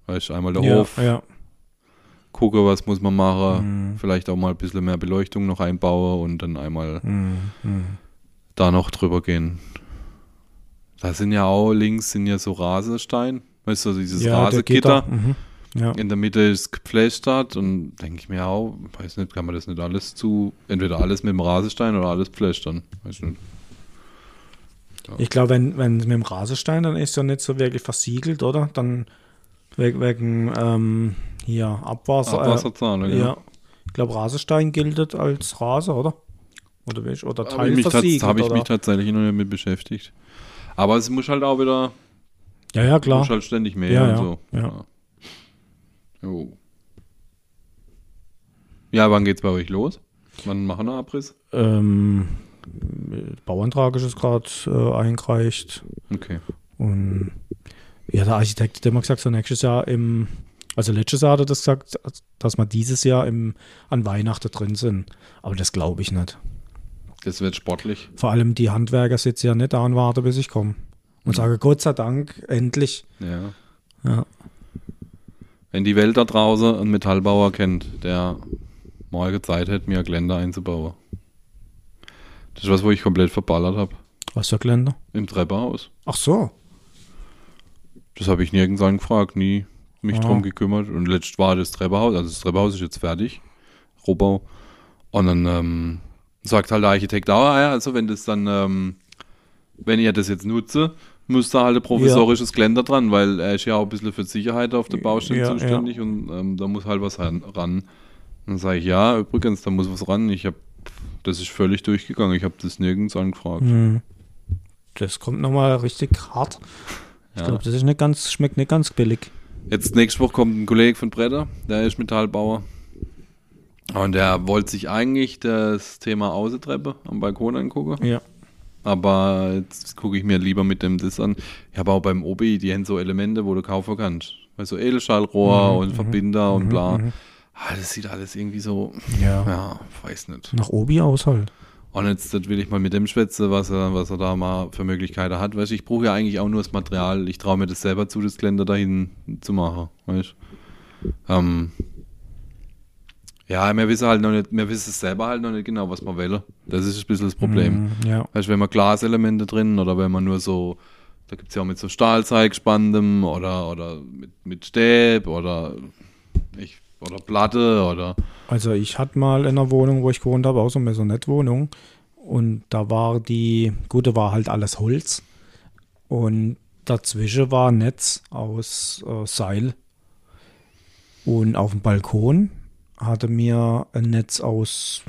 Weißt du, einmal der
ja,
Hof,
ja.
gucke, was muss man machen,
Mhm.
vielleicht auch mal ein bisschen mehr Beleuchtung noch einbauen und dann einmal
Mhm. Mhm.
da noch drüber gehen. Da sind ja auch links sind ja so Rasenstein, weißt du, dieses
ja,
Rasengitter.
Gitter. Mhm. Ja.
In der Mitte ist gepflastert und denke ich mir auch, weiß nicht, kann man das nicht alles zu, entweder alles mit dem Rasenstein oder alles pflastern. Weiß nicht.
Ich glaube, wenn, wenn mit dem Rasenstein, dann ist ja nicht so wirklich versiegelt, oder? Dann we- wegen ähm, hier Abwasser.
Abwasserzahlung,
äh,
ja.
ja. Ich glaube, Rasenstein gilt als Rasen, oder? Oder? Oder
Habe ich, mich,
teilversiegelt,
hab ich
oder?
mich tatsächlich noch nicht mit beschäftigt. Aber es muss halt auch wieder,
Ja, ja, klar.
muss halt ständig mehr
Ja,
und
ja,
so.
ja.
Jo. Ja, wann geht's bei euch los? Wann machen wir Abriss?
Ähm, Bauantrag ist es gerade äh, eingereicht.
Okay.
Und ja, der Architekt hat immer gesagt, so nächstes Jahr im, also letztes Jahr hat er das gesagt, dass wir dieses Jahr im, an Weihnachten drin sind. Aber das glaube ich nicht.
Das wird sportlich.
Vor allem die Handwerker sitzen ja nicht da und warten, bis ich komme. Und sage, Gott sei Dank, endlich.
Ja.
Ja.
Wenn die Welt da draußen einen Metallbauer kennt, der morgen Zeit hätte, mir ein Geländer einzubauen. Das ist was, wo ich komplett verballert habe.
Was für Geländer?
Im Treppenhaus.
Ach so.
Das habe ich nirgends angefragt, nie. mich
Ah.
drum gekümmert. Und letzt war das Treppenhaus, also das Treppenhaus ist jetzt fertig, Rohbau. Und dann ähm, sagt halt der Architekt auch, ja, also wenn das dann, ähm, wenn ihr das jetzt nutze, müsst ihr halt ein provisorisches Geländer dran, weil er ist ja auch ein bisschen für Sicherheit auf der Baustelle
Ja,
zuständig und ähm, da muss halt was ran. Dann sage ich, ja, übrigens, da muss was ran. Ich habe, das ist völlig durchgegangen. Ich habe das nirgends angefragt.
Hm. Das kommt nochmal richtig hart. Ich
Ja.
glaube, das ist nicht ganz, schmeckt nicht ganz billig.
Jetzt nächste Woche kommt ein Kollege von Bretter, der ist Metallbauer. Und der wollte sich eigentlich das Thema Außentreppe am Balkon angucken.
Ja.
Aber jetzt gucke ich mir lieber mit dem das an. Ich habe auch beim Obi, die haben so Elemente, wo du kaufen kannst. Also Edelstahlrohr
Mhm,
und Verbinder und
mhm,
bla.
mhm.
Ah, das sieht alles irgendwie so,
Ja.
ja, weiß nicht.
Nach Obi aus halt.
Und jetzt will ich mal mit dem schwätzen, was er, was er da mal für Möglichkeiten hat. Weißt du, ich brauche ja eigentlich auch nur das Material. Ich traue mir das selber zu, das Geländer dahin zu machen. Weißt du? ähm, Ja, wir wissen halt noch nicht, wir wissen es selber halt noch nicht genau, was wir wollen. Das ist ein bisschen das Problem.
Mm, ja.
Weißt wenn man Glaselemente drin oder wenn man nur so, da gibt es ja auch mit so Stahlzeigspandem oder, oder mit, mit Stäb oder, ich, oder Platte oder.
Also ich hatte mal in einer Wohnung, wo ich gewohnt habe, auch so eine Maisonette-Wohnung. Und da war die, gut, da war halt alles Holz. Und dazwischen war ein Netz aus äh, Seil. Und auf dem Balkon hatte mir ein Netz aus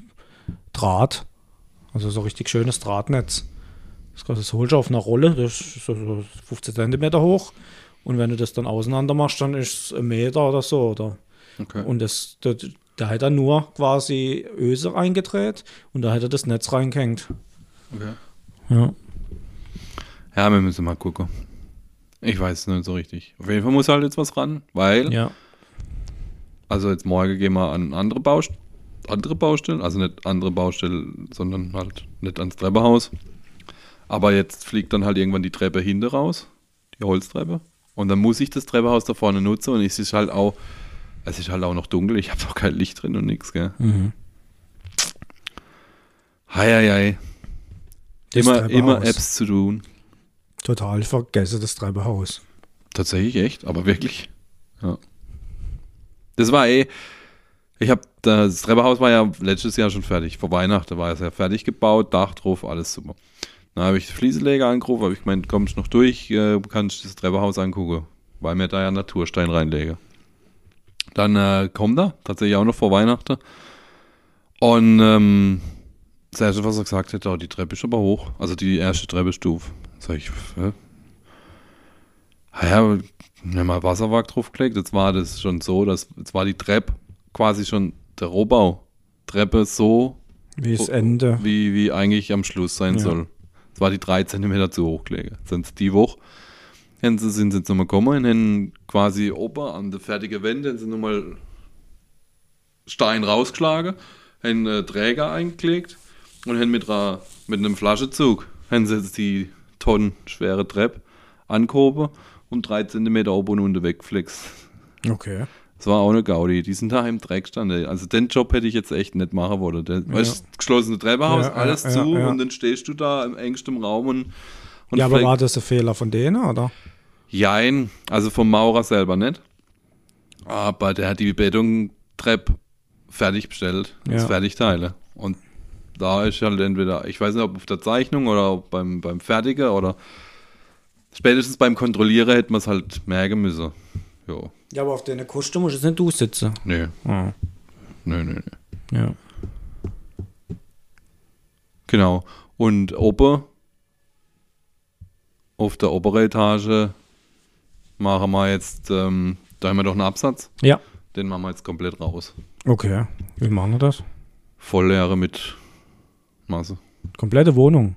Draht. Also so richtig schönes Drahtnetz. Das, holst du auf einer Rolle, das ist so so 15 Zentimeter hoch. Und wenn du das dann auseinander machst, dann ist es ein Meter oder so. Oder
Okay.
und das, das, da hat er nur quasi Öse reingedreht und da hat er das Netz reingehängt.
okay.
Ja.
Ja, wir müssen mal gucken. Ich weiß es nicht so richtig. Auf jeden Fall muss halt jetzt was ran, weil,
Ja.
Also jetzt morgen gehen wir an andere, Baust andere Baustellen, also nicht andere Baustellen, sondern halt nicht ans Treppenhaus. Aber jetzt fliegt dann halt irgendwann die Treppe hinten raus, die Holztreppe. Und dann muss ich das Treppenhaus da vorne nutzen und es ist halt auch, es ist halt auch noch dunkel, ich habe auch kein Licht drin und nichts, gell.
Mhm.
Heieiei.
Das
Immer, immer Apps zu tun.
Total vergesse das Treppenhaus.
Tatsächlich echt, aber wirklich. Ja. Das war eh. Ich habe das Treppenhaus war ja letztes Jahr schon fertig. Vor Weihnachten war es ja fertig gebaut, Dach drauf, alles super. Dann habe ich Fliesenleger angerufen, habe ich gemeint, kommst noch durch, äh, kannst das Treppenhaus angucken, weil mir da ja Naturstein reinlege. Dann äh, kommt er, tatsächlich auch noch vor Weihnachten. Und ähm, das erste, was er gesagt hat, oh, die Treppe ist aber hoch. Also die erste Treppestufe. Sag ich, hä? Ah ja, wir mal Wasserwerk draufgelegt. Jetzt war das schon so, dass jetzt war die Treppe quasi schon der Rohbau. Treppe so,
Wie das
Oh,
Ende.
wie, wie eigentlich am Schluss sein
Ja.
soll. Es war die drei Zentimeter zu hoch gelegen. Sind sie die Woche, haben sie, sind sie jetzt nochmal gekommen und haben quasi oben an der fertigen Wände haben sie nochmal Stein rausgeschlagen, haben einen Träger eingelegt und haben mit, mit einem Flaschenzug haben sie jetzt die tonnenschwere Treppe angehoben und drei Zentimeter oben und unten weggeflext.
Okay.
Das war auch eine Gaudi. Die sind da im Dreck standen. Also den Job hätte ich jetzt echt nicht machen wollen. Der,
Ja.
weißt, geschlossene Treppenhaus,
Ja,
alles
ja,
zu und dann stehst du da im engsten Raum und, und
ja, aber war das ein Fehler von denen, oder?
Jein, also vom Maurer selber nicht. Aber der hat die Betongtreppe fertig bestellt,
Ja.
als Fertigteile. Und da ist halt entweder, ich weiß nicht, ob auf der Zeichnung oder beim, beim Fertiger oder spätestens beim Kontrollieren hätte man es halt merken müssen. Jo,
Ja, aber auf deine Kosten musst jetzt nicht du sitzen.
nee,
Ah,
nee, nee, nee.
ja.
Genau. Und oben, auf der oberen Etage, machen wir jetzt, ähm, da haben wir doch einen Absatz.
Ja.
Den machen wir jetzt komplett raus.
Okay. Wie machen wir das?
Vollleere mit Masse.
Komplette Wohnung.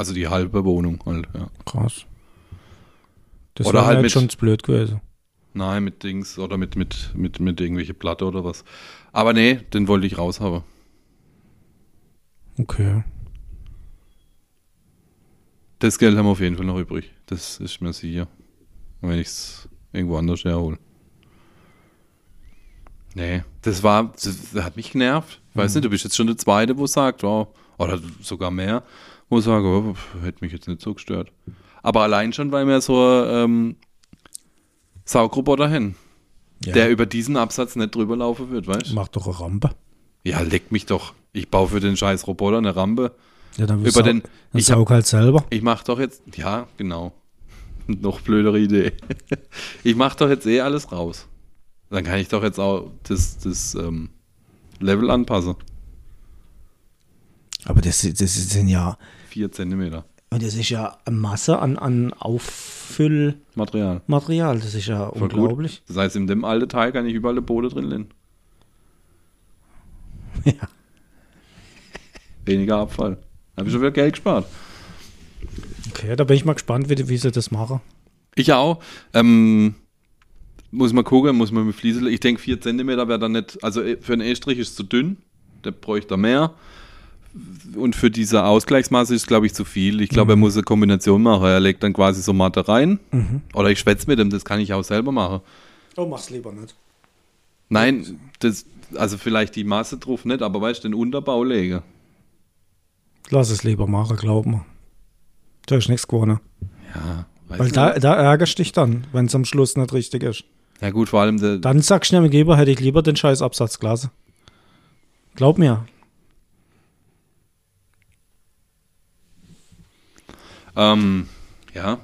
Also die halbe Wohnung halt, ja.
Krass. Das
Oder
war
halt
halt
mit-
schon blöd gewesen.
Nein, mit Dings oder mit, mit, mit, mit irgendwelche Platte oder was. Aber nee, den wollte ich raushaben.
Okay.
Das Geld haben wir auf jeden Fall noch übrig. Das ist mir sicher. Wenn ich es irgendwo anders herhole. Nee, das war, das, hat mich genervt. Ich weiß nicht, du bist jetzt schon der Zweite, wo sagt, oh, oder sogar mehr, wo sagt, oh, hätte mich jetzt nicht so gestört. Aber allein schon, weil mir so, ähm, Saugroboter hin,
Ja.
der über diesen Absatz nicht drüber laufen wird, weißt du?
Macht doch eine Rampe.
Ja, leck mich doch. Ich baue für den scheiß Roboter eine Rampe.
Ja, dann
Über den-
Dann
ich hab-
saug halt selber.
Ich mach doch jetzt, ja, genau. Noch blödere Idee. Ich mach doch jetzt eh alles raus. Dann kann ich doch jetzt auch das, das ähm, Level anpassen.
Aber das, das sind ja,
Vier Zentimeter
und das ist ja eine Masse an, an Auffüllmaterial.
Material.
Das ist ja
Voll
unglaublich.
Gut. Das heißt, in dem alten Teil kann ich überall eine Boden drin lehnen.
Ja.
Weniger Abfall. Habe ich schon wieder Geld gespart.
Okay, da bin ich mal gespannt, wie, wie sie das machen.
Ich auch. Ähm, muss man gucken, muss man mit Fliese. Ich denke, 4 cm wäre dann nicht. Also äh, für einen E-Strich ist es zu dünn. Der bräuchte mehr. Und für diese Ausgleichsmaße ist es, glaube ich, zu viel. Ich glaube, er muss eine Kombination machen. Er legt dann quasi so Matte rein. Oder ich schwätze mit ihm, das kann ich auch selber machen.
Oh, mach's lieber nicht.
Nein, das, also vielleicht die Masse drauf nicht, aber weißt du, den Unterbau lege.
Lass es lieber machen, glaub mir. Da ist nichts gewonnen.
Ja, weiß
Weil
nicht.
da, da ärgerst dich dann, wenn es am Schluss nicht richtig ist.
Ja, gut, vor allem der,
Dann sagst du dem Geber, hätte ich lieber den scheiß Absatz gelassen. Glaub mir.
Ähm, ja.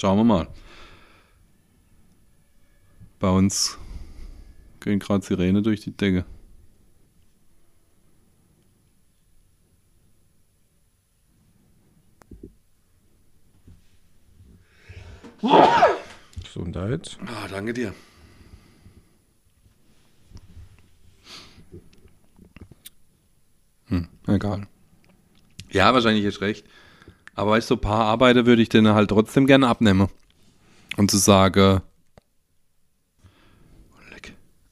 Schauen wir mal. Bei uns gehen gerade Sirene durch die Decke.
Gesundheit.
Ah, danke dir. Hm, egal. Ja, wahrscheinlich ist recht. Aber weißt du, so ein paar Arbeiter würde ich denen halt trotzdem gerne abnehmen. Und zu sagen.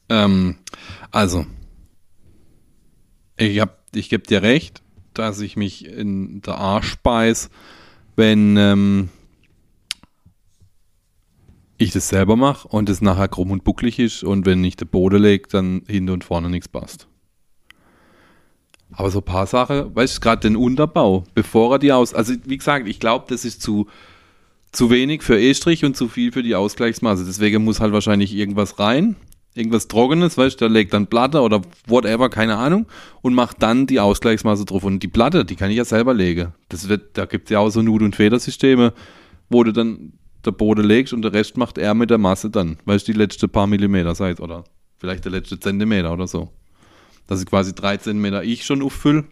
Ähm, also, ich hab, ich gebe dir recht, dass ich mich in der Arsch speis, wenn ähm, ich das selber mache und es nachher krumm und bucklig ist und wenn ich den Boden lege, dann hinten und vorne nichts passt. Aber so ein paar Sachen, weißt du, gerade den Unterbau, bevor er die aus, also wie gesagt, ich glaube, das ist zu, zu wenig für E-Strich und zu viel für die Ausgleichsmaße. Deswegen muss halt wahrscheinlich irgendwas rein, irgendwas Trockenes, weißt du, da legt dann Platte oder whatever, keine Ahnung, und macht dann die Ausgleichsmaße drauf. Und die Platte, die kann ich ja selber legen. Das wird, da gibt es ja auch so Nut- und Federsysteme, wo du dann der Boden legst und der Rest macht er mit der Masse dann, weißt du, die letzte paar Millimeter seid oder vielleicht der letzte Zentimeter oder so. Dass ich quasi 3 Zentimeter ich schon auffülle.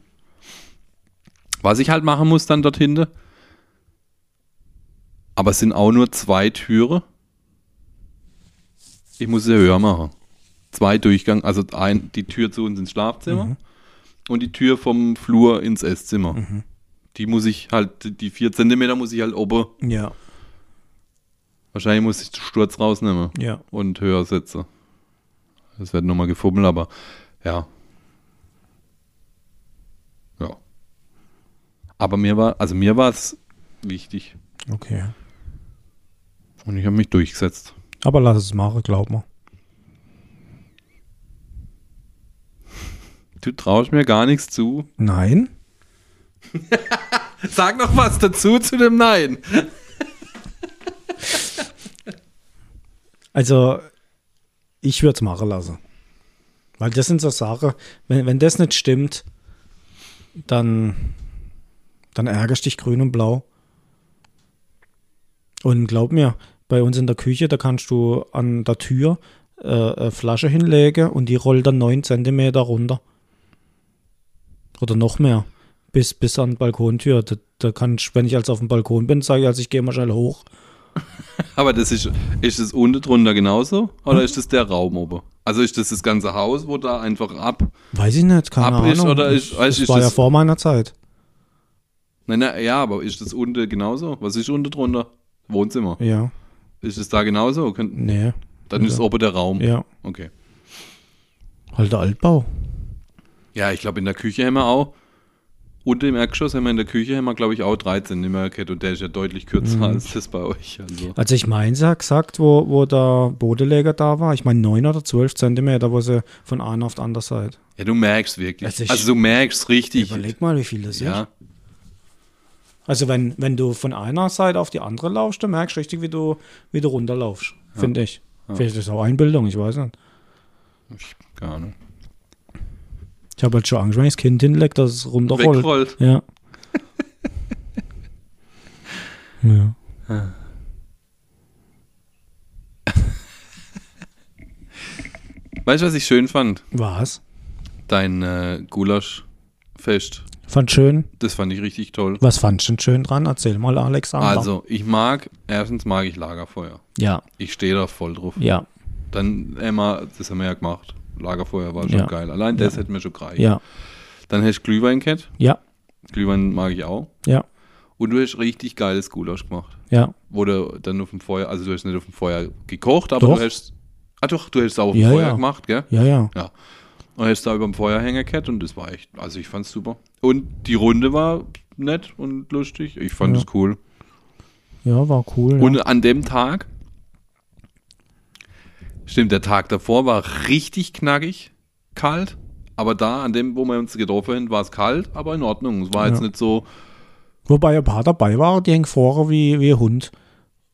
Was ich halt machen muss dann dort hinten, aber es sind auch nur zwei Türen. Ich muss sie höher machen. Zwei Durchgang, also ein, die Tür zu uns ins Schlafzimmer und die Tür vom Flur ins Esszimmer. Die muss ich halt, die vier Zentimeter muss ich halt oben,
Ja,
wahrscheinlich muss ich den Sturz rausnehmen
ja.
und höher setzen. Das wird nochmal gefummelt, aber. Ja. Aber mir war, also mir war es wichtig
Okay.
und ich habe mich durchgesetzt.
Aber lass es machen, glaub mir.
Du traust mir gar nichts zu.
Nein?
Sag noch was dazu zu dem Nein.
Also, ich würde es machen lassen. Weil das sind so Sachen, wenn, wenn das nicht stimmt, dann, dann ärgerst dich grün und blau. Und glaub mir, bei uns in der Küche, da kannst du an der Tür äh, eine Flasche hinlegen und die rollt dann 9 cm runter. Oder noch mehr. Bis, bis an die Balkontür. Da, da kann ich, wenn ich also auf dem Balkon bin, sage ich, also ich gehe mal schnell hoch.
Aber das ist, ist das unten drunter genauso? Oder ist das der Raum oben? Also ist das das ganze Haus, wo da einfach ab?
Weiß ich nicht, keine
Ab ist
Ahnung.
oder ist-
das
ist
war ja
das-
vor meiner Zeit.
Nein, nein, ja, aber ist das unten genauso? Was ist unten drunter? Wohnzimmer.
Ja,
Ist es da genauso? Könnt,
nee,
dann ist oben der Raum.
ja.
Okay.
Halt der Altbau.
Ja, ich glaube, in der Küche haben wir auch, unter im Erdgeschoss haben wir in der Küche, haben wir, glaube ich, auch 13 Kette und der ist ja deutlich kürzer
Mhm.
als das bei euch. Also.
Also ich meine, sie hat gesagt, wo, wo der Bodenleger da war, ich meine 9 oder 12 Zentimeter, wo sie von einer auf die andere Seite.
Ja, du merkst wirklich.
Also
Also, du merkst richtig.
Überleg mal, wie viel das
ja.
ist. Also wenn, wenn du von einer Seite auf die andere laufst, dann merkst du richtig, wie du, wie du runterlaufst, finde ich. Vielleicht ist das auch Einbildung, ich weiß nicht.
Ich, keine Ahnung.
Ich habe halt schon Angst, wenn ich das Kind hinlege, dass es runterrollt.
Wegrollt.
Ja. ja.
Weißt du, was ich schön fand?
Was?
Dein äh, Gulaschfest.
Fand schön.
Das fand ich richtig toll.
Was fandst du denn schön dran? Erzähl mal, Alexander.
Also, ich mag, erstens mag ich Lagerfeuer.
Ja,
Ich stehe da voll drauf.
ja,
Dann Emma, das haben wir ja gemacht. Lagerfeuer war schon
Ja.
geil. Allein das
Ja.
hätten wir schon gereicht.
ja,
Dann hast du Glühwein gehabt.
ja,
Glühwein mag ich auch.
ja,
Und du hast richtig geiles Gulasch gemacht.
ja.
Du dann auf dem Feuer, also du hast nicht auf dem Feuer gekocht, aber
Doch.
du hast, ah doch, du hast es auch auf dem
Ja,
Feuer
ja.
gemacht, gell?
Ja, ja.
Und hast da über dem Feuer hängen gehabt und das war echt, also ich fand's super. Und die Runde war nett und lustig. Ich fand
Ja.
es cool.
Ja, war cool. Ja.
Und an dem Tag, stimmt, der Tag davor war richtig knackig, kalt. Aber da, an dem, wo wir uns getroffen haben, war es kalt, aber in Ordnung. Es war jetzt
Ja.
nicht so,
Wobei ein paar dabei waren, die hängen vorher wie, wie ein Hund.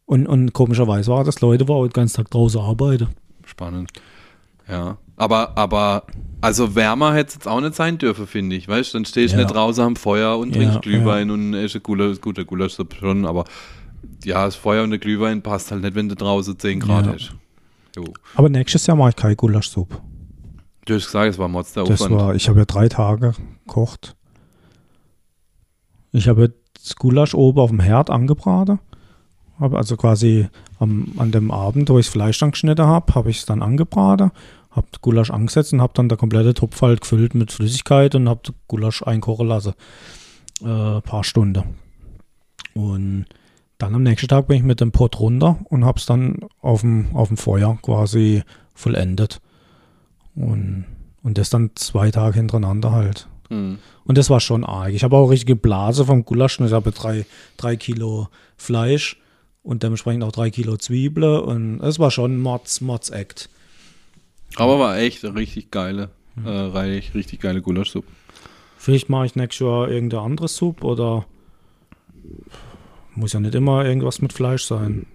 Und, und komischerweise war das Leute, die auch den ganzen Tag draußen arbeiten.
Spannend. Ja. Aber, aber, also wärmer hätte es jetzt auch nicht sein dürfen, finde ich. Weißt du, dann stehst du
Ja.
nicht draußen am Feuer und
Ja,
Glühwein und ist ein guter, guter Gulasch schon, aber ja, das Feuer und der Glühwein passt halt nicht, wenn du draußen 10 Grad
Ja.
hast. Jo.
Aber nächstes Jahr mache ich keine Gulaschsuppe.
Du hast gesagt, es war Mods der
Das
Aufwand.
war, ich habe ja drei Tage gekocht. Ich habe das Gulasch oben auf dem Herd angebraten. Habe also quasi am, an dem Abend, wo ich das Fleisch dann geschnitten habe, habe ich es dann angebraten, habe Gulasch angesetzt und habe dann der komplette Topf halt gefüllt mit Flüssigkeit und habe Gulasch einkochen lassen. Äh, paar Stunden. Und dann am nächsten Tag bin ich mit dem Pot runter und habe es dann auf dem, auf dem Feuer quasi vollendet. Und, und das dann zwei Tage hintereinander halt.
Hm.
Und das war schon arg. Ich habe auch richtige Blase vom Gulasch. Ich habe drei, drei Kilo Fleisch und dementsprechend auch drei Kilo Zwiebeln. Und es war schon Mords, Mords Act.
Aber war echt richtig geile, äh, reich, richtig geile Gulaschsuppe.
Vielleicht mache ich nächstes Jahr irgendeine andere Suppe oder muss ja nicht immer irgendwas mit Fleisch sein.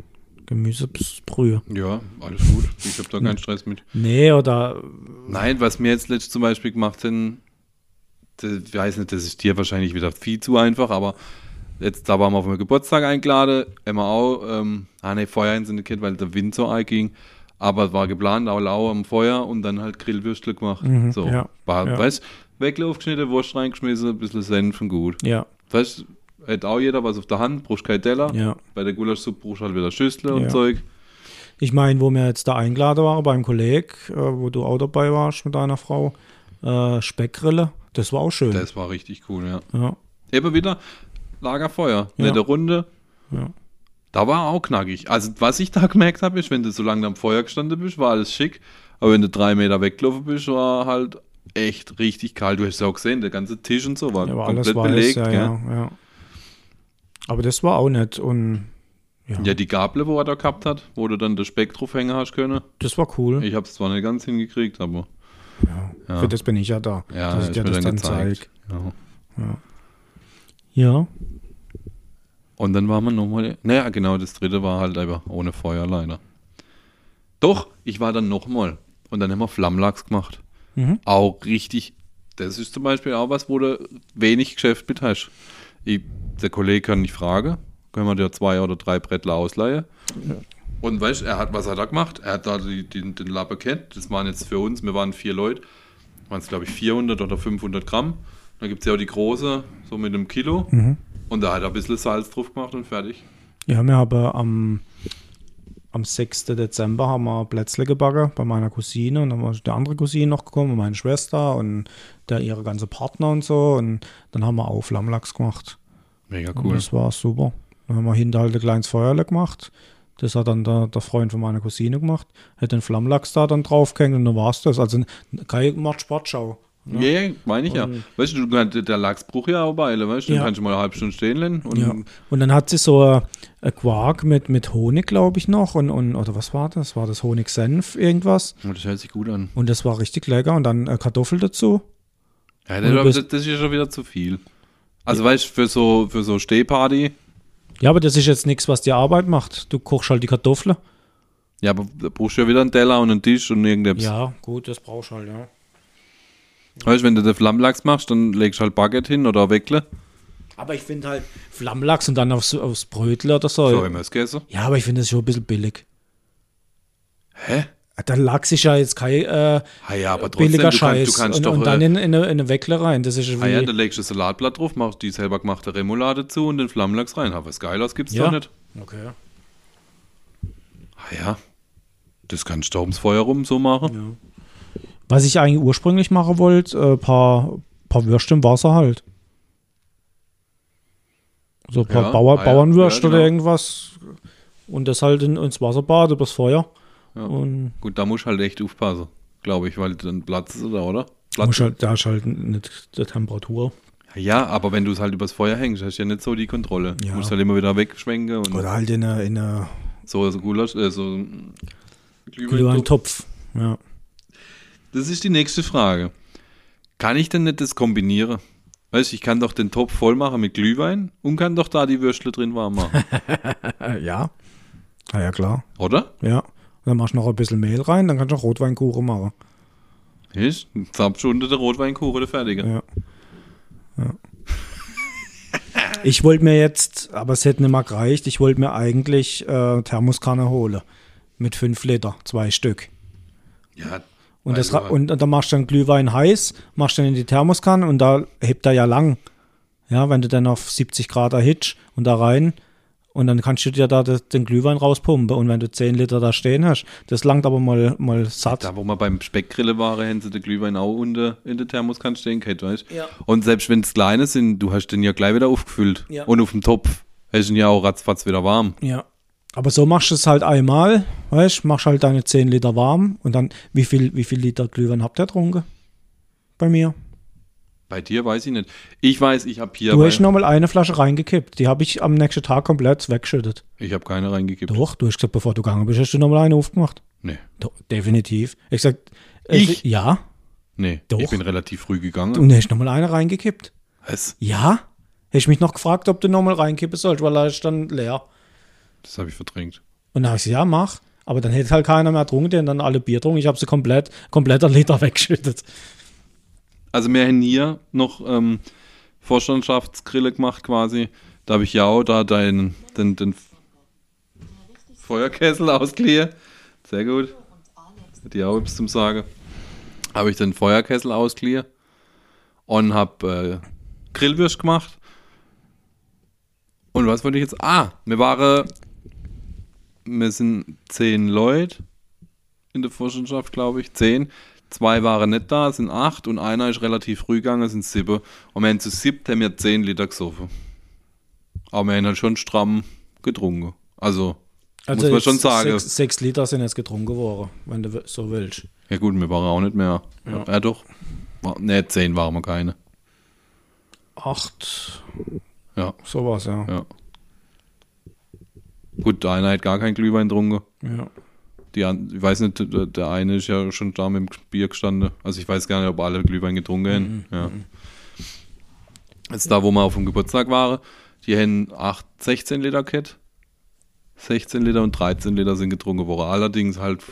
Gemüsebrühe.
Ja, alles gut. Ich habe da keinen Stress mit.
Nee, oder
Nein, was mir jetzt letztes zum Beispiel gemacht haben, das, ich weiß nicht, das ist dir wahrscheinlich wieder viel zu einfach, aber jetzt, da waren wir auf meinen Geburtstag eingeladen, immer auch, ähm, ah ne, Feuer in Kind, weil der Wind so ging, aber es war geplant, auch lau am Feuer und dann halt Grillwürstel gemacht.
Mhm,
so,
ja,
war,
ja.
weißt Weckle aufgeschnitten, Wurst reingeschmissen, ein bisschen Senf und gut.
ja,
Weißt hätte auch jeder was auf der Hand, brauchst kein Teller.
ja.
Bei der Gulaschsuppe brauchst du halt wieder Schüssel und
Ja.
Zeug.
Ich meine, wo wir jetzt da eingeladen waren beim Kolleg, äh, wo du auch dabei warst mit deiner Frau, äh, Speckgrille, das war auch schön.
Das war richtig cool, ja.
ja,
Eben wieder Lagerfeuer,
Ja.
nette Runde.
Ja.
Da war auch knackig. Also, was ich da gemerkt habe, ist, wenn du so lange am Feuer gestanden bist, war alles schick. Aber wenn du drei Meter weggelaufen bist, war halt echt richtig kalt. Du hast ja auch gesehen, der ganze Tisch und so war
ja war alles
komplett
weiß,
belegt.
ja,
gell?
ja, ja. Aber das war auch nett und ja,
die Gabel, wo er da gehabt hat, wo du dann den Speck drauf hängen hast können.
das war cool.
Ich habe es zwar nicht ganz hingekriegt, aber.
Für das bin ich ja da,
ja,
dass ich dir das
dann
dann zeige.
Ja.
Ja,
Und dann waren wir nochmal, naja, genau, das dritte war halt einfach ohne Feuer leider. Doch, ich war dann nochmal und dann haben wir Flammlachs gemacht.
Mhm.
Auch richtig, das ist zum Beispiel auch was, wo du wenig Geschäft mit hast. Ich, der Kollege kann nicht fragen, können wir dir zwei oder drei Brettler ausleihen. Und weißt du, er hat, was hat er gemacht? Er hat da die, die, den Lappe kennt, das waren jetzt für uns, wir waren vier Leute, waren es glaube ich 400 oder 500 Gramm. Dann gibt es ja auch die große, so mit einem Kilo.
Mhm.
Und da hat er ein bisschen Salz drauf gemacht und fertig.
ja, wir haben am, am 6. Dezember haben wir Plätzle gebacken bei meiner Cousine und dann war die andere Cousine noch gekommen und meine Schwester und der ihre ganze Partner und so und dann haben wir auch Flammlachs gemacht.
Mega
Und
cool.
Das war super. Dann haben wir hinter halt ein kleines Feuerle gemacht. Das hat dann der, der Freund von meiner Cousine gemacht. Hat den Flammlachs da dann draufgehängt und dann war es das. Also keine macht Sportschau.
Ja, yeah, meine ich ja.
Und-
Weißt du, der Lachs braucht ja auch Beile, weißt du? Den
Ja.
kannst du mal eine halbe Stunde stehen lassen. Und
Ja. Und dann hat sie so ein, Quark mit, mit Honig, glaube ich, noch. Und, und, oder was war das? War das Honig-Senf, irgendwas?
Oh, das hört sich gut an.
Und das war richtig lecker. Und dann äh, Kartoffel dazu.
Ja, das, das, ist ja schon wieder zu viel. Also weißt du, für so, für so Stehparty,
Ja, aber das ist jetzt nichts, was dir Arbeit macht. Du kochst halt die Kartoffeln.
ja, aber da brauchst du ja wieder einen Teller und einen Tisch und irgendetwas.
Ja, gut, das brauchst du halt, ja.
Weißt du, wenn du den Flammlachs machst, dann legst du halt Baguette hin oder Weckle.
Aber ich finde halt Flammlachs und dann aufs, aufs Brötel oder so.
So immer das gegessen.
Ja, aber ich finde das schon ein bisschen billig.
Hä?
Der Lachs ist ja jetzt kein äh,
Ah ja, aber trotzdem,
billiger
du, kannst,
Scheiß.
du kannst
und,
doch...
und dann
äh,
in, in, eine, in eine Weckle rein. Das ist
ah ja, da legst du das Salatblatt drauf, machst die selber gemachte Remoulade zu und den Flammlachs rein. Aber was Geiles gibt's
Ja.
doch nicht.
Okay.
Ah ja, das kannst du ums Feuer rum so machen.
Was ich eigentlich ursprünglich machen wollte, ein äh, paar, paar Würste im Wasser halt. So ein paar
Ja,
Bauer,
ah
Bauernwürste
ja, genau.
oder irgendwas. Und das halt in, ins Wasser baden, übers Feuer.
Ja.
Und
Gut, da musst du halt echt aufpassen, glaube ich, weil dann Platz ist da, oder? Platz.
muss halt, da ist halt nicht die Temperatur.
Ja, aber wenn du es halt übers Feuer hängst, hast du ja nicht so die Kontrolle.
Ja.
Du musst halt immer wieder wegschwenken und
Oder halt in eine, in eine
so, so Gulasch, äh, so mm, Glühwein-
Glühweintopf. Ja.
Das ist die nächste Frage. Kann ich denn nicht das kombinieren? Weißt du, ich kann doch den Topf voll machen mit Glühwein und kann doch da die Würstle drin warm machen,
ja. Ah, ja, klar.
oder?
Ja. Und dann machst du noch ein bisschen Mehl rein, dann kannst du auch Rotweinkuchen machen.
Ist? Zapfst du unter der Rotweinkuchen der Fertige.
Ja. ja. Ich wollte mir jetzt, aber es hätte nicht mal gereicht, ich wollte mir eigentlich äh, Thermoskanne holen. Mit 5 Liter, zwei Stück.
Ja.
Und, das,
also,
ra- und, und dann machst du dann Glühwein heiß, machst dann in die Thermoskanne und da hebt er ja lang. Ja, wenn du dann auf 70 Grad erhitzt und da rein und dann kannst du dir da das, den Glühwein rauspumpen. Und wenn du 10 Liter da stehen hast, das langt aber mal, mal satt.
Da, wo man beim Speckgrillen war, hätten sie den Glühwein auch unter in der Thermoskanne stehen können, weißt du?
Ja.
Und selbst wenn es kleine sind, du hast den ja gleich wieder aufgefüllt.
Ja.
Und auf dem Topf hast du ihn ja auch ratzfatz wieder warm.
Ja. Aber so machst du es halt einmal, weißt machst halt deine 10 Liter warm und dann, wie viel, wie viel Liter Glühwein habt ihr getrunken? Bei mir.
Bei dir weiß ich nicht. Ich weiß, ich habe hier.
Du hast nochmal eine Flasche reingekippt. Die habe ich am nächsten Tag komplett weggeschüttet.
ich habe keine reingekippt.
Doch, du hast gesagt, bevor du gegangen bist, hast du nochmal eine aufgemacht.
Nee.
Doch, definitiv. Ich sag, äh,
Ich?
Ja.
Nee.
Doch.
Ich bin relativ früh gegangen.
Und du hast nochmal eine reingekippt.
Was?
Ja. Hätte ich mich noch gefragt, ob du nochmal reinkippen sollst, weil er ist dann leer.
Das habe ich verdrängt.
Und dann habe ich gesagt, ja, mach. Aber dann hätte halt keiner mehr getrunken, haben dann alle Bier getrunken. Ich habe sie komplett, kompletter Liter weggeschüttet.
Also wir haben hier noch ähm, Vorstandschaftsgrille gemacht quasi. Da habe ich ja auch da den, den, den Feuerkessel ausgeliehen. Sehr gut. Die auch etwas zum Sagen. Habe ich den Feuerkessel ausgeliehen und habe äh, Grillwürst gemacht. Und was wollte ich jetzt? Ah, wir waren, wir sind zehn Leute in der Vorstandschaft, glaube ich. Zehn. Zwei waren nicht da, sind acht und einer ist relativ früh gegangen, sind sieben. Und wir haben zu siebt haben wir zehn Liter gesoffen. Aber wir haben halt schon stramm getrunken. Also, muss man schon sagen.
Sechs, sechs Liter sind jetzt getrunken worden, wenn du so willst.
Ja gut, wir waren auch nicht mehr. Ja,
Ja.
doch. Ne, zehn waren wir keine.
Acht,
Ja,
sowas, ja.
ja. Gut, der eine hat gar keinen Glühwein getrunken.
ja.
Die an, ich weiß nicht, der, der eine ist ja schon da mit dem Bier gestanden. Also ich weiß gar nicht, ob alle Glühwein getrunken haben. Ja. Jetzt da, wo wir auf dem Geburtstag waren, die haben 8, 16 Liter gehabt. 16 Liter und 13 Liter sind getrunken worden. Allerdings halt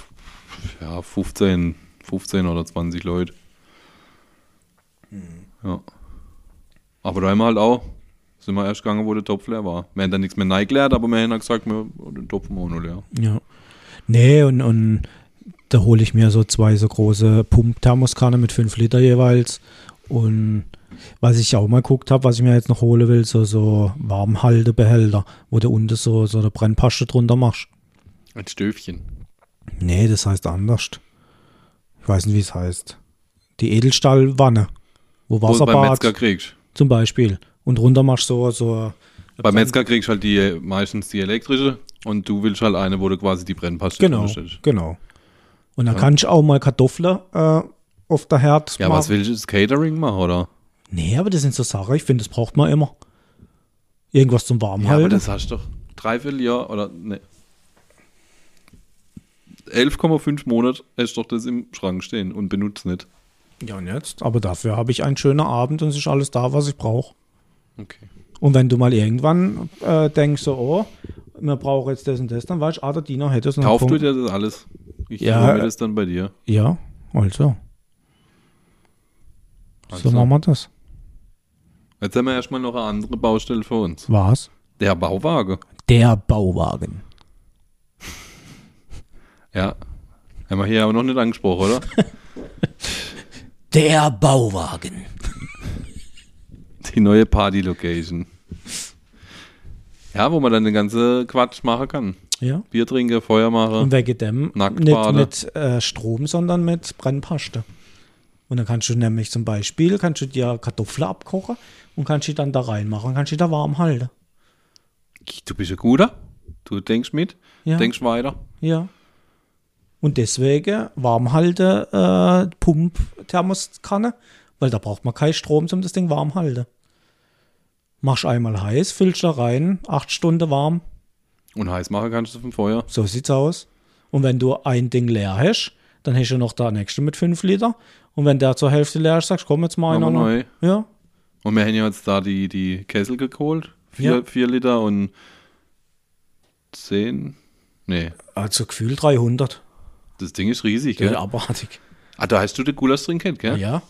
ja, 15, 15 oder 20 Leute. Ja. Aber da haben wir halt auch, sind wir erst gegangen, wo der Topf leer war. Wir haben dann nichts mehr neigeleert, aber wir haben halt gesagt, wir, den Topf auch noch leer.
Ja. Nee, und, und da hole ich mir so zwei so große Pump-Thermoskanne mit 5 Liter jeweils. Und was ich auch mal geguckt habe, was ich mir jetzt noch holen will, so, so Warmhaltebehälter, wo du unten so, so eine Brennpaste drunter machst.
Ein Stöfchen.
Nee, das heißt anders. Ich weiß nicht, wie es heißt. Die Edelstahlwanne, wo
Wo du beim
Wasserbad
Metzger kriegst.
zum Beispiel. Und drunter machst so, so
Beim Metzger kriegst du halt die meistens die elektrische und du willst halt eine, wo du quasi die Brennpaste
Genau, genau. Und dann
Ja.
kannst du auch mal Kartoffeln äh, auf der Herd
Ja, was willst du? Das Catering machen, oder?
Nee, aber das sind so Sachen, ich finde, das braucht man immer. Irgendwas zum
Ja, aber
Warmhalten.
das hast du doch dreiviertel Jahr oder ne. 11,5 Monate hast doch das im Schrank stehen und benutzt nicht.
ja, und jetzt? Aber dafür habe ich einen schönen Abend und es ist alles da, was ich brauche.
Okay.
Und wenn du mal irgendwann äh, denkst, so, oh, wir brauchen jetzt das und das, dann weißt du, ah, der Diener hätte es. und dann
Kauf du dir das alles? Ich
Ja.
mir das dann bei dir.
Ja, also.
Also.
So machen wir das.
Jetzt haben wir erstmal noch eine andere Baustelle für uns.
Was?
Der Bauwagen.
Der Bauwagen.
Ja. Haben wir hier aber noch nicht angesprochen, oder?
Der Bauwagen.
Die neue Party-Location. Ja, wo man dann den ganzen Quatsch machen kann.
Ja.
Bier trinken, Feuer machen.
Und wegen dem
Nackt
nicht mit äh, Strom, sondern mit Brennpaste. Und dann kannst du nämlich zum Beispiel, kannst du dir Kartoffeln abkochen und kannst die dann da reinmachen und kannst die da warm halten.
Du bist ein Guter. Du denkst mit,
Ja.
denkst weiter.
Ja. Und deswegen warm halten äh, Pump-Thermoskanne, weil da braucht man keinen Strom, um das Ding warm halten. Machst einmal heiß, füllst da rein, acht Stunden warm,
Und heiß machen kannst du vom Feuer.
so sieht's aus. Und wenn du ein Ding leer hast, dann hast du noch der nächste mit 5 Liter. Und wenn der zur Hälfte leer ist, sagst du, komm jetzt mal einer.
neu.
Ja,
Und wir haben ja jetzt da die, die Kessel geholt. Vier,
Ja.
vier Liter und zehn. Nee,
also gefühlt 300.
das Ding ist riesig,
Ja,
gell?
abartig.
Ah, da hast du den Gulasch drin kennt, gell?
Ja,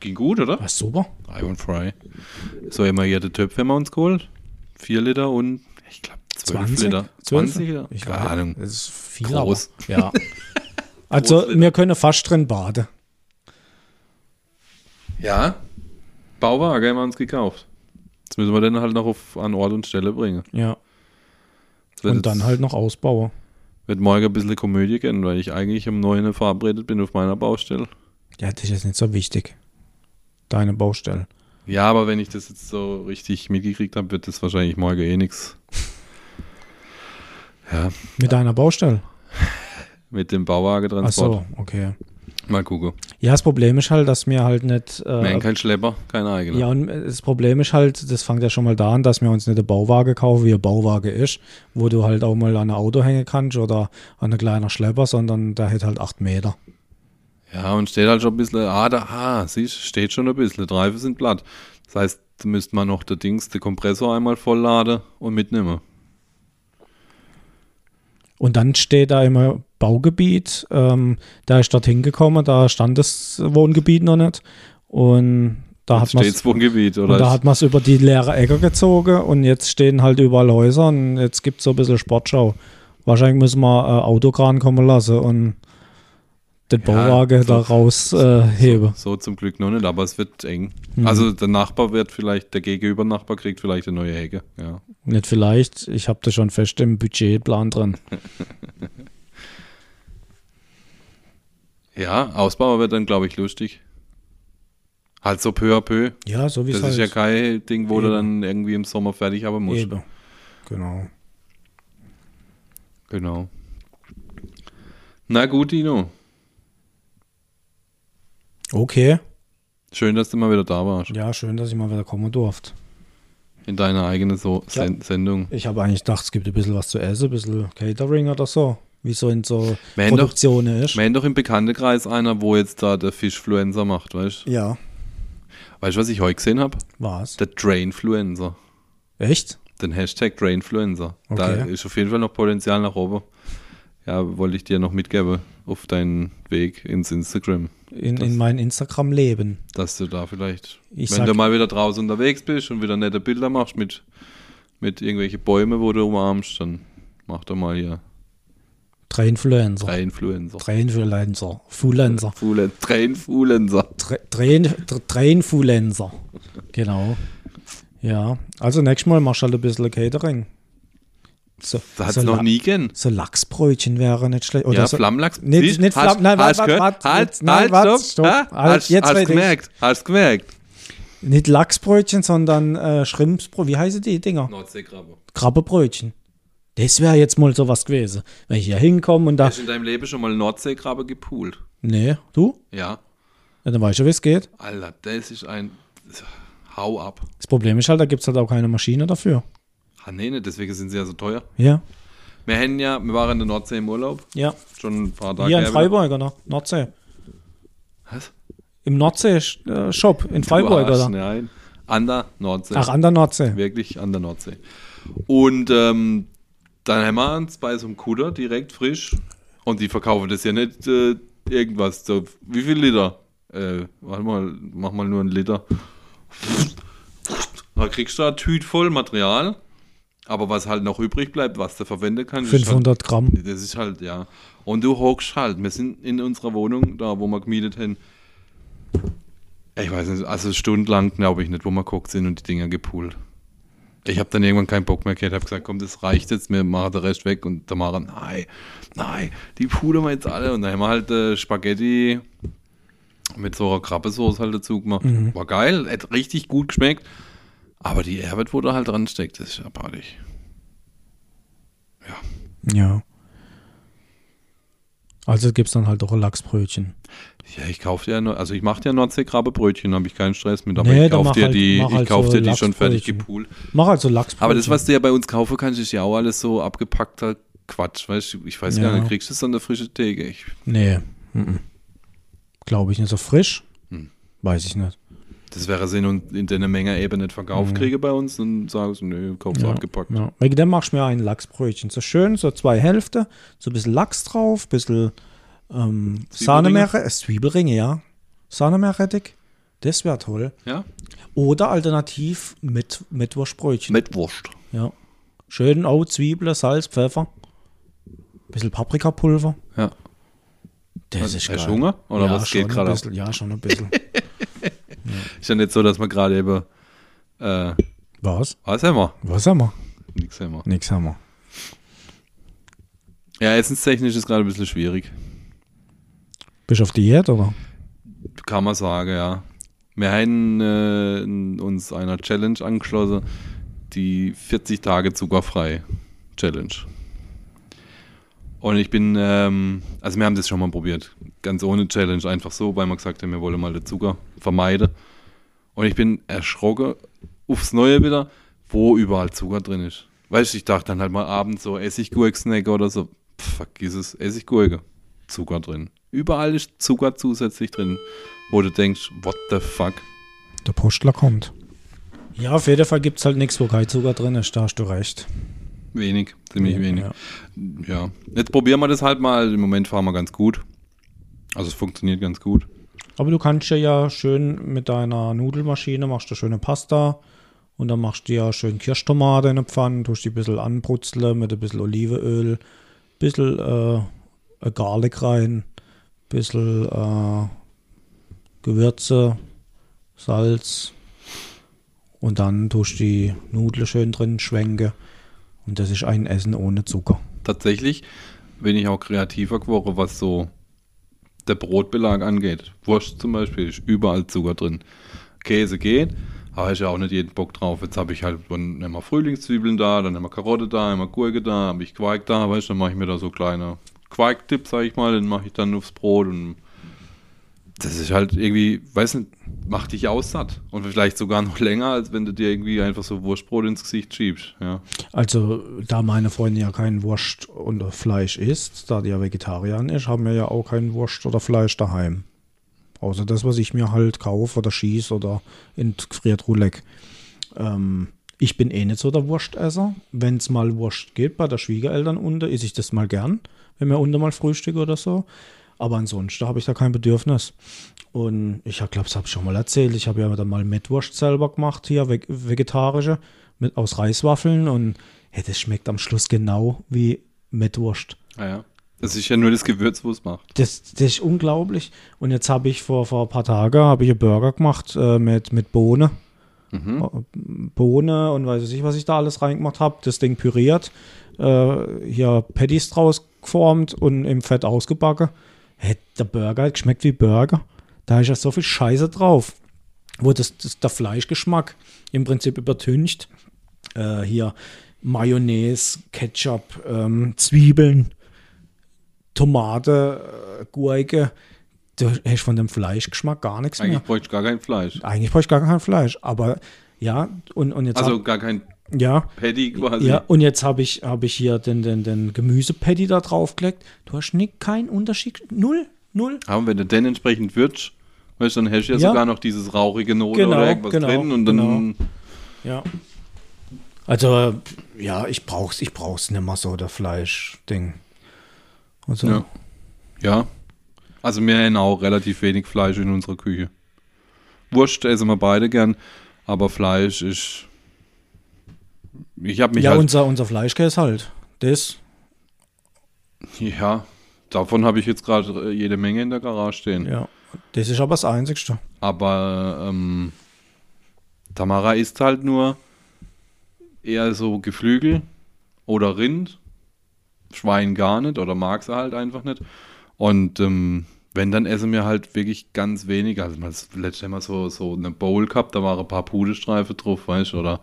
Ging gut, oder?
was super.
Iron Fry. So haben wir hier den Töpf haben wir uns geholt. Vier Liter und ich glaube 12
20
Liter.
12?
20 Liter?
Ich
Keine Ahnung.
Das ist viel,
Groß.
aber. Ja. also,
Groß,
wir können fast drin baden.
Ja, Bauwagen haben wir uns gekauft. Jetzt müssen wir den halt noch auf, an Ort und Stelle bringen.
Ja. Und dann halt noch ausbauen.
Wird morgen ein bisschen Komödie gehen, weil ich eigentlich um 9 Uhr verabredet bin auf meiner Baustelle.
Ja, das ist jetzt nicht so wichtig. Deine Baustelle.
Ja, aber wenn ich das jetzt so richtig mitgekriegt habe, wird das wahrscheinlich morgen eh nix. Ja,
Mit deiner Baustelle?
mit dem
Ach
Bauwagentransport.
so, okay.
Mal gucken.
Ja, das Problem ist halt, dass wir halt nicht. Äh,
keinen Schlepper, kein eigener.
ja, und das Problem ist halt, das fängt ja schon mal da an, dass wir uns nicht einen Bauwagen kaufen, wie ein Bauwagen ist, wo du halt auch mal an ein Auto hängen kannst oder an ein kleiner Schlepper, sondern der hat halt 8 Meter.
Ja, und steht halt schon ein bisschen, ah, da, ah, siehst, steht schon ein bisschen, die Reifen sind platt. Das heißt, da müsste man noch der Dings, den Kompressor einmal vollladen und mitnehmen.
Und dann steht da immer Baugebiet. Ähm, da ist dorthin gekommen, da stand das Wohngebiet noch nicht. Und da hat man
Wohngebiet, oder?
Und da hat man es über die leere Äcker gezogen und jetzt stehen halt überall Häuser und jetzt gibt es so ein bisschen Sportschau. Wahrscheinlich müssen wir äh, Autokran kommen lassen und den
Ja,
Bauwagen
so-
da raus äh, heben.
so zum Glück noch nicht, aber es wird eng.
Mhm.
Also der Nachbar wird vielleicht, der Gegenüber-Nachbar kriegt vielleicht eine neue Hecke. Ja.
Nicht vielleicht, ich habe das schon fest im Budgetplan drin.
ja, Ausbau wird dann, glaube ich, lustig. Halt so peu à peu.
Ja, so wie es
Das ist
halt
ja kein Ding, wo du
Eben.
dann irgendwie im Sommer fertig haben musst.
eben. Genau.
Genau. Na gut, Dino.
Okay.
Schön, dass du mal wieder da warst.
Ja, schön, dass ich mal wieder kommen durfte.
In deiner eigenen so. Sen Sendung.
Ich habe eigentlich gedacht, es gibt ein bisschen was zu essen, ein bisschen Catering oder so. Wie so in so
Wir haben doch-
Produktionen ist.
Haben doch im Bekanntenkreis einer, wo jetzt da der Fischfluencer macht, weißt du?
Ja.
Weißt du, was ich heute gesehen habe?
Was?
Der Drainfluencer.
Echt?
Den Hashtag Drainfluencer. Da
Okay.
ist auf jeden Fall noch Potenzial nach oben. Ja, wollte ich dir noch mitgeben auf deinen Weg ins Instagram.
In,
Das-
in mein Instagram-Leben.
Dass du da vielleicht,
Ich
wenn
sag-
du mal wieder draußen unterwegs bist und wieder nette Bilder machst mit, mit irgendwelchen Bäumen, wo du umarmst, dann mach doch mal hier
Drei Influencer.
drei Influencer.
Drei Influencer. Fulencer.
Fule- Drei Influencer.
Drei Influencer. Genau. Ja. Also nächstes Mal machst du halt ein bisschen Catering. So,
Das hat
so
es noch
La-
nie gegeben.
So Lachsbrötchen wäre nicht schlecht. Oder
ja,
so,
Flammlachs.
Nicht- nicht Flamm- nein, warte,
gehört?
warte,
Halt,
nein,
halt,
warte,
stopp.
stopp.
Ah,
Halt,
hast,
jetzt
hast gemerkt, hast gemerkt.
nicht Lachsbrötchen, sondern äh, Schrimpsbrötchen. Wie heißen die Dinger?
Nordseekrabbe.
Krabbebrötchen. Das wäre jetzt mal sowas gewesen. Wenn ich hier hinkomme und da.
Hast du in deinem Leben schon mal Nordseekrabbe gepoolt?
Nee, du?
Ja.
Ja, dann weißt du, wie es geht.
Alter, das ist ein. Hau ab.
Das Problem ist halt, da gibt es halt auch keine Maschine dafür.
Ah, nee, nicht, deswegen sind sie ja so teuer.
Ja.
Wir haben ja, wir waren in der Nordsee im Urlaub,
Ja.
schon ein paar Tage
Hier in. Freiburg, oder? Nordsee.
Was?
Im Nordsee-Shop in
Du
Freiburg, oder?
Nein. An der Nordsee.
Ach, an der Nordsee.
Wirklich an der Nordsee. Und ähm, dann haben wir uns bei so einem Kuder direkt frisch. Und die verkaufen das ja nicht äh, irgendwas. So, wie viel Liter? Äh, warte mal, mach mal nur einen Liter. Da kriegst du eine Tüte voll Material. Aber was halt noch übrig bleibt, was du verwenden kannst, ist halt
500 Gramm.
das ist halt, ja. Und du hockst halt. Wir sind in unserer Wohnung, da wo wir gemietet haben. Ich weiß nicht, also stundenlang glaube ich nicht, wo wir geguckt sind und die Dinger gepoolt. Ich habe dann irgendwann keinen Bock mehr gehabt, habe gesagt, komm, das reicht jetzt, wir machen den Rest weg. Und der Mara, nein, nein, die poolen wir jetzt alle. Und dann haben wir halt äh, Spaghetti mit so einer Krabbesoße halt dazu gemacht. War geil, hat richtig gut geschmeckt. Aber die wo da halt dran steckt, das ist abartig.
Ja. Also gibt es dann halt auch Lachsbrötchen.
Ja, ich kaufe ja nur, also ich mache ja Nordseekrabbebrötchen, habe ich keinen Stress mit, aber
Nee,
ich kaufe dir
halt-
die, ich
halt
kauf
so
dir die schon fertig gepoolt.
Mach also Lachsbrötchen.
Aber das, was du ja bei uns kaufen kannst, ist ja auch alles so abgepackter Quatsch, weißt du? Ich weiß
Ja.
gar nicht, kriegst du es an der frischen Theke? Ich,
Nee. Glaube ich nicht. So frisch?
Hm.
Weiß ich nicht.
Das wäre Sinn und in der Menge eben nicht verkauft kriege bei uns, dann sagst du, nö, kaufst du
Ja,
abgepackt.
ja. Wegen dem machst du mir ein Lachsbrötchen. So schön, so zwei Hälfte, so ein bisschen Lachs drauf, ein bisschen ähm, Sahnemeere, äh, Zwiebelringe, ja. Sahnemeerrettich. Das wäre toll.
Ja?
Oder alternativ mit, mit Wurstbrötchen.
Mit Wurst.
Ja. Schön auch Zwiebeln, Salz, Pfeffer. Bisschen Paprikapulver.
Ja.
Das
Was,
ist
hast
geil.
du Hunger? Oder
ja,
was geht
ein
gerade
Ja, schon ein bisschen.
Ist ja nicht so, dass wir gerade eben, äh,
Was?
was haben wir?
Was haben wir?
Nix haben wir.
Nix haben wir.
Ja, essenstechnisch ist gerade ein bisschen schwierig.
Bist du auf Diät, oder?
Kann man sagen, ja. Wir haben äh, uns einer Challenge angeschlossen, die 40 Tage zuckerfrei Challenge. Und ich bin, ähm, also wir haben das schon mal probiert, ganz ohne Challenge, einfach so, weil wir gesagt haben, wir wollen mal den Zucker vermeiden. Und ich bin erschrocken aufs Neue wieder, wo überall Zucker drin ist. Weißt du, ich dachte dann halt mal abends so Essiggurk-Snack oder so, Pff, vergiss es, Essiggurke, Zucker drin. Überall ist Zucker zusätzlich drin, wo du denkst, what the fuck?
Der Postler kommt. Ja, auf jeden Fall gibt es halt nichts, wo kein Zucker drin ist. Da hast du recht.
Wenig, ziemlich
Ja,
wenig.
ja.
Ja. Jetzt probieren wir das halt mal. Im Moment fahren wir ganz gut. Also es funktioniert ganz gut.
Aber du kannst ja, ja schön mit deiner Nudelmaschine machst du schöne Pasta und dann machst du ja schön Kirschtomate in der Pfanne, tust die ein bisschen anbrutzeln mit ein bisschen Olivenöl, ein bisschen äh, Garlic rein, ein bisschen äh, Gewürze, Salz und dann tust du die Nudeln schön drin schwenken und das ist ein Essen ohne Zucker.
Tatsächlich bin ich auch kreativer geworden, was so der Brotbelag angeht. Wurst zum Beispiel ist überall Zucker drin. Käse geht, aber ich ja auch nicht jeden Bock drauf. Jetzt habe ich halt dann immer Frühlingszwiebeln da, dann immer Karotte da, immer Gurke da, habe ich Quark da, weißt du, dann mache ich mir da so kleine Quark-Tipps, sage ich mal, den mache ich dann aufs Brot und das ist halt irgendwie, weiß nicht, macht dich aussatt. Und vielleicht sogar noch länger, als wenn du dir irgendwie einfach so Wurstbrot ins Gesicht schiebst. Ja.
Also, da meine Freundin ja kein Wurst und Fleisch isst, da die ja Vegetarierin ist, haben wir ja auch kein Wurst oder Fleisch daheim. Außer das, was ich mir halt kaufe oder schieße oder in Gefriertruhe leck. Ähm, ich bin eh nicht so der Wurstesser. Wenn es mal Wurst gibt bei der Schwiegereltern unten, esse ich das mal gern, wenn wir unten mal Frühstück oder so. Aber ansonsten habe ich da kein Bedürfnis. Und ich glaube, das habe ich schon mal erzählt. Ich habe ja dann mal Mettwurst selber gemacht, hier veg vegetarische, mit, aus Reiswaffeln. Und hey, das schmeckt am Schluss genau wie Mettwurst.
Ah, ja. Das ist ja nur das Gewürz, wo es macht.
Das, das ist unglaublich. Und jetzt habe ich vor, vor ein paar Tagen habe ich einen Burger gemacht äh, mit, mit Bohne.
Mhm.
Äh, Bohne und weiß ich was ich da alles reingemacht habe. Das Ding püriert. Äh, hier Patties draus geformt und im Fett ausgebacken. Hey, der Burger hat geschmeckt wie Burger. Da ist ja so viel Scheiße drauf. Wo das, das der Fleischgeschmack im Prinzip übertüncht. Äh, hier Mayonnaise, Ketchup, ähm, Zwiebeln, Tomate, äh, Gurke. Du hast von dem Fleischgeschmack gar nichts
Eigentlich
mehr.
bräuchte ich gar kein Fleisch.
Eigentlich brauche ich gar kein Fleisch. Aber ja, und, und jetzt
Also gar kein
ja,
Patty quasi.
ja, und jetzt habe ich, hab ich hier den, den, den Gemüsepatty da draufgelegt. Du hast nicht keinen Unterschied. Null, null.
Aber wenn du den entsprechend würzt Weißt dann hast du ja,
Ja.
sogar noch dieses rauchige Note
Genau,
oder irgendwas
genau,
drin und dann.
Ja. Also, ja, ich brauch's, ich brauch's nicht mehr so, der Fleischding. Also,
Ja. Ja. Also wir haben auch relativ wenig Fleisch in unserer Küche. Wurst essen wir beide gern, aber Fleisch ist. Ich habe mich
ja
halt.
unser, unser Fleischkäse halt. Das,
ja, davon habe ich jetzt gerade äh, jede Menge in der Garage stehen.
ja. Das ist aber das Einzigste.
Aber ähm, Tamara isst halt nur eher so Geflügel oder Rind. Schwein gar nicht oder mag sie halt einfach nicht. Und ähm, wenn, dann essen wir halt wirklich ganz wenig. Also man hat letztes Mal so, so eine Bowl gehabt, da waren ein paar Pudelstreife drauf, weißt du, oder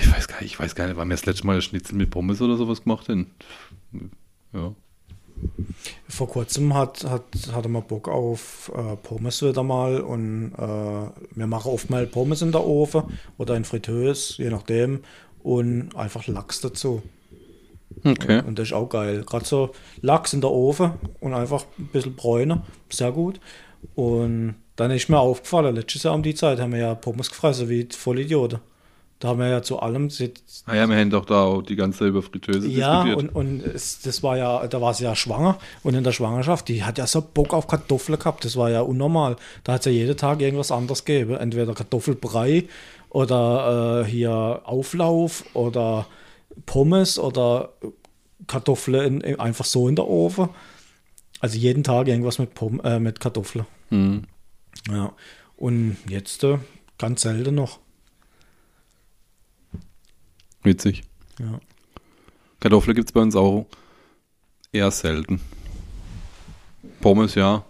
ich weiß gar nicht, ich weiß gar nicht, wann wir das letzte Mal ein Schnitzel mit Pommes oder sowas gemacht haben. Ja.
Vor kurzem hat, hat, hatte man Bock auf äh, Pommes wieder mal und äh, wir machen oft mal Pommes in der Ofen oder in Fritteuse, je nachdem, und einfach Lachs dazu.
Okay.
Und das ist auch geil. Gerade so Lachs in der Ofen und einfach ein bisschen Bräune, sehr gut. Und dann ist mir aufgefallen, letztes Jahr um die Zeit haben wir ja Pommes gefressen wie Vollidioten. Da haben wir ja zu allem
Ah ja, wir haben doch da auch die ganze über Fritteuse
ja,
diskutiert.
und, und es, das war ja, da war sie ja schwanger und in der Schwangerschaft, die hat ja so Bock auf Kartoffeln gehabt, das war ja unnormal. Da hat es ja jeden Tag irgendwas anderes gegeben, entweder Kartoffelbrei oder äh, hier Auflauf oder Pommes oder Kartoffeln in, in, einfach so in der Ofen. Also jeden Tag irgendwas mit, Pom äh, mit Kartoffeln.
Hm.
Ja. Und jetzt äh, ganz selten noch.
Witzig.
Ja.
Kartoffeln gibt es bei uns auch eher selten. Pommes, ja.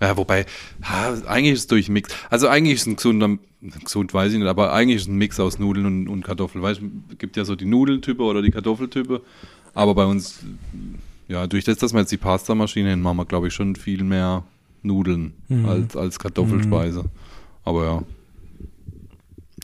Ja, wobei, ha, eigentlich ist es durch Mix. Also eigentlich ist es ein gesunder, gesund weiß ich nicht, aber eigentlich ist es ein Mix aus Nudeln und, und Kartoffeln. Weißt du, es gibt ja so die Nudeltype oder die Kartoffeltype. Aber bei uns, ja, durch das, dass wir jetzt die Pastamaschine haben, machen wir, glaube ich, schon viel mehr Nudeln
Mhm.
als, als Kartoffelspeise. Aber ja.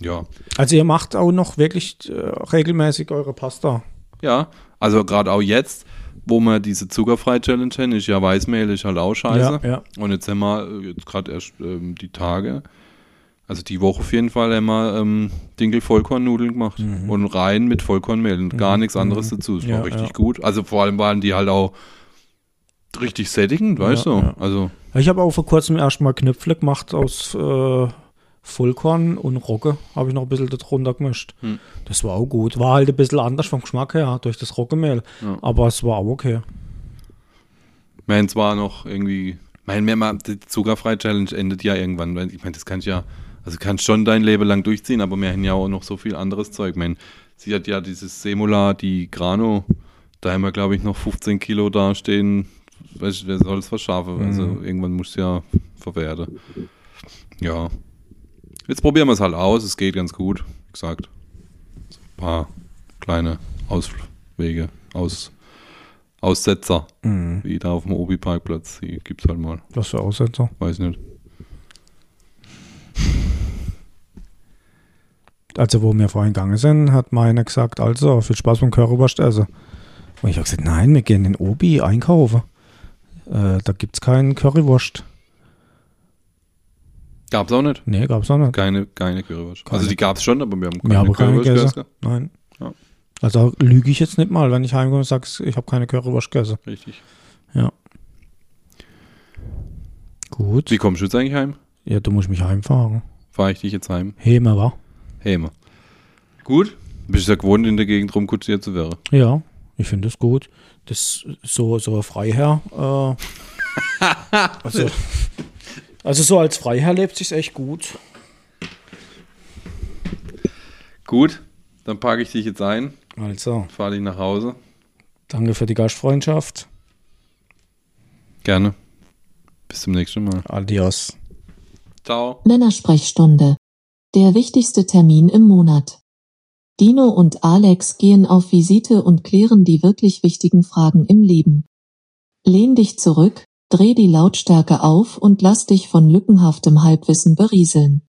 Ja.
Also ihr macht auch noch wirklich äh, regelmäßig eure Pasta.
Ja, also gerade auch jetzt, wo wir diese zuckerfrei-Challenge haben, ist ja Weißmehl ist halt auch scheiße.
Ja, ja.
Und jetzt haben wir äh, jetzt gerade erst ähm, die Tage, also die Woche auf jeden Fall, haben wir ähm, Dinkel-Vollkornnudeln gemacht. Und rein mit Vollkornmehl und gar nichts anderes dazu. Das
Mhm. Ja,
war richtig gut. Also vor allem waren die halt auch richtig sättigend, weißt du? Also,
Ich habe auch vor kurzem erstmal Knöpfle gemacht aus äh, Vollkorn und Rogge. Habe ich noch ein bisschen darunter gemischt.
Hm.
Das war auch gut. War halt ein bisschen anders vom Geschmack her, durch das Roggemehl.
Ja.
Aber es war auch okay.
wir haben zwar noch irgendwie, mein, wir mal, die zuckerfrei-Challenge endet ja irgendwann. weil Ich meine, das kann ich ja, also kannst schon dein Leben lang durchziehen, aber wir haben ja auch noch so viel anderes Zeug. Ich meine, sie hat ja dieses Semula, die Grano, da haben wir, glaube ich, noch 15 Kilo da stehen. Weißt du, wer soll es verschaffen? Also irgendwann muss es ja verwerten. Ja. Jetzt probieren wir es halt aus. Es geht ganz gut, wie gesagt. So ein paar kleine Auswege, Aus, Aussetzer, wie da auf dem Obi-Parkplatz. Die gibt es halt mal.
Was für Aussetzer.
Weiß nicht.
Also, wo wir vorhin gegangen sind, hat meiner gesagt, also, viel Spaß beim Currywurst essen. Und ich habe gesagt, nein, wir gehen in Obi einkaufen. Äh, da gibt es keinen Currywurst.
Gab's auch nicht.
Nee, gab es auch nicht.
Keine, keine Currywurst.
Keine.
Also die gab's schon, aber wir haben
Wir
keine
haben keine
Currywurst gegessen.
Nein.
Ja.
Also lüge ich jetzt nicht mal, wenn ich heimkomme und sage, ich habe keine Currywurst gegessen.
Richtig.
Gut.
Wie kommst du jetzt eigentlich heim?
Ja, du musst mich heimfahren.
Fahre ich dich jetzt heim?
Heme, wa?
Häme. Gut. Bist du ja gewohnt, in der Gegend rumkutschiert zu werden.
Ja, ich finde es gut. Das so, so ein Freiherr. Äh, also, also so als Freiherr lebt sich echt gut.
Gut. Dann packe ich dich jetzt ein,
Also,
fahre dich nach Hause.
danke für die Gastfreundschaft.
Gerne. Bis zum nächsten Mal.
Adios.
Ciao.
Männersprechstunde. Der wichtigste Termin im Monat. Dino und Alex gehen auf Visite und klären die wirklich wichtigen Fragen im Leben. Lehn dich zurück, dreh die Lautstärke auf und lass dich von lückenhaftem Halbwissen berieseln.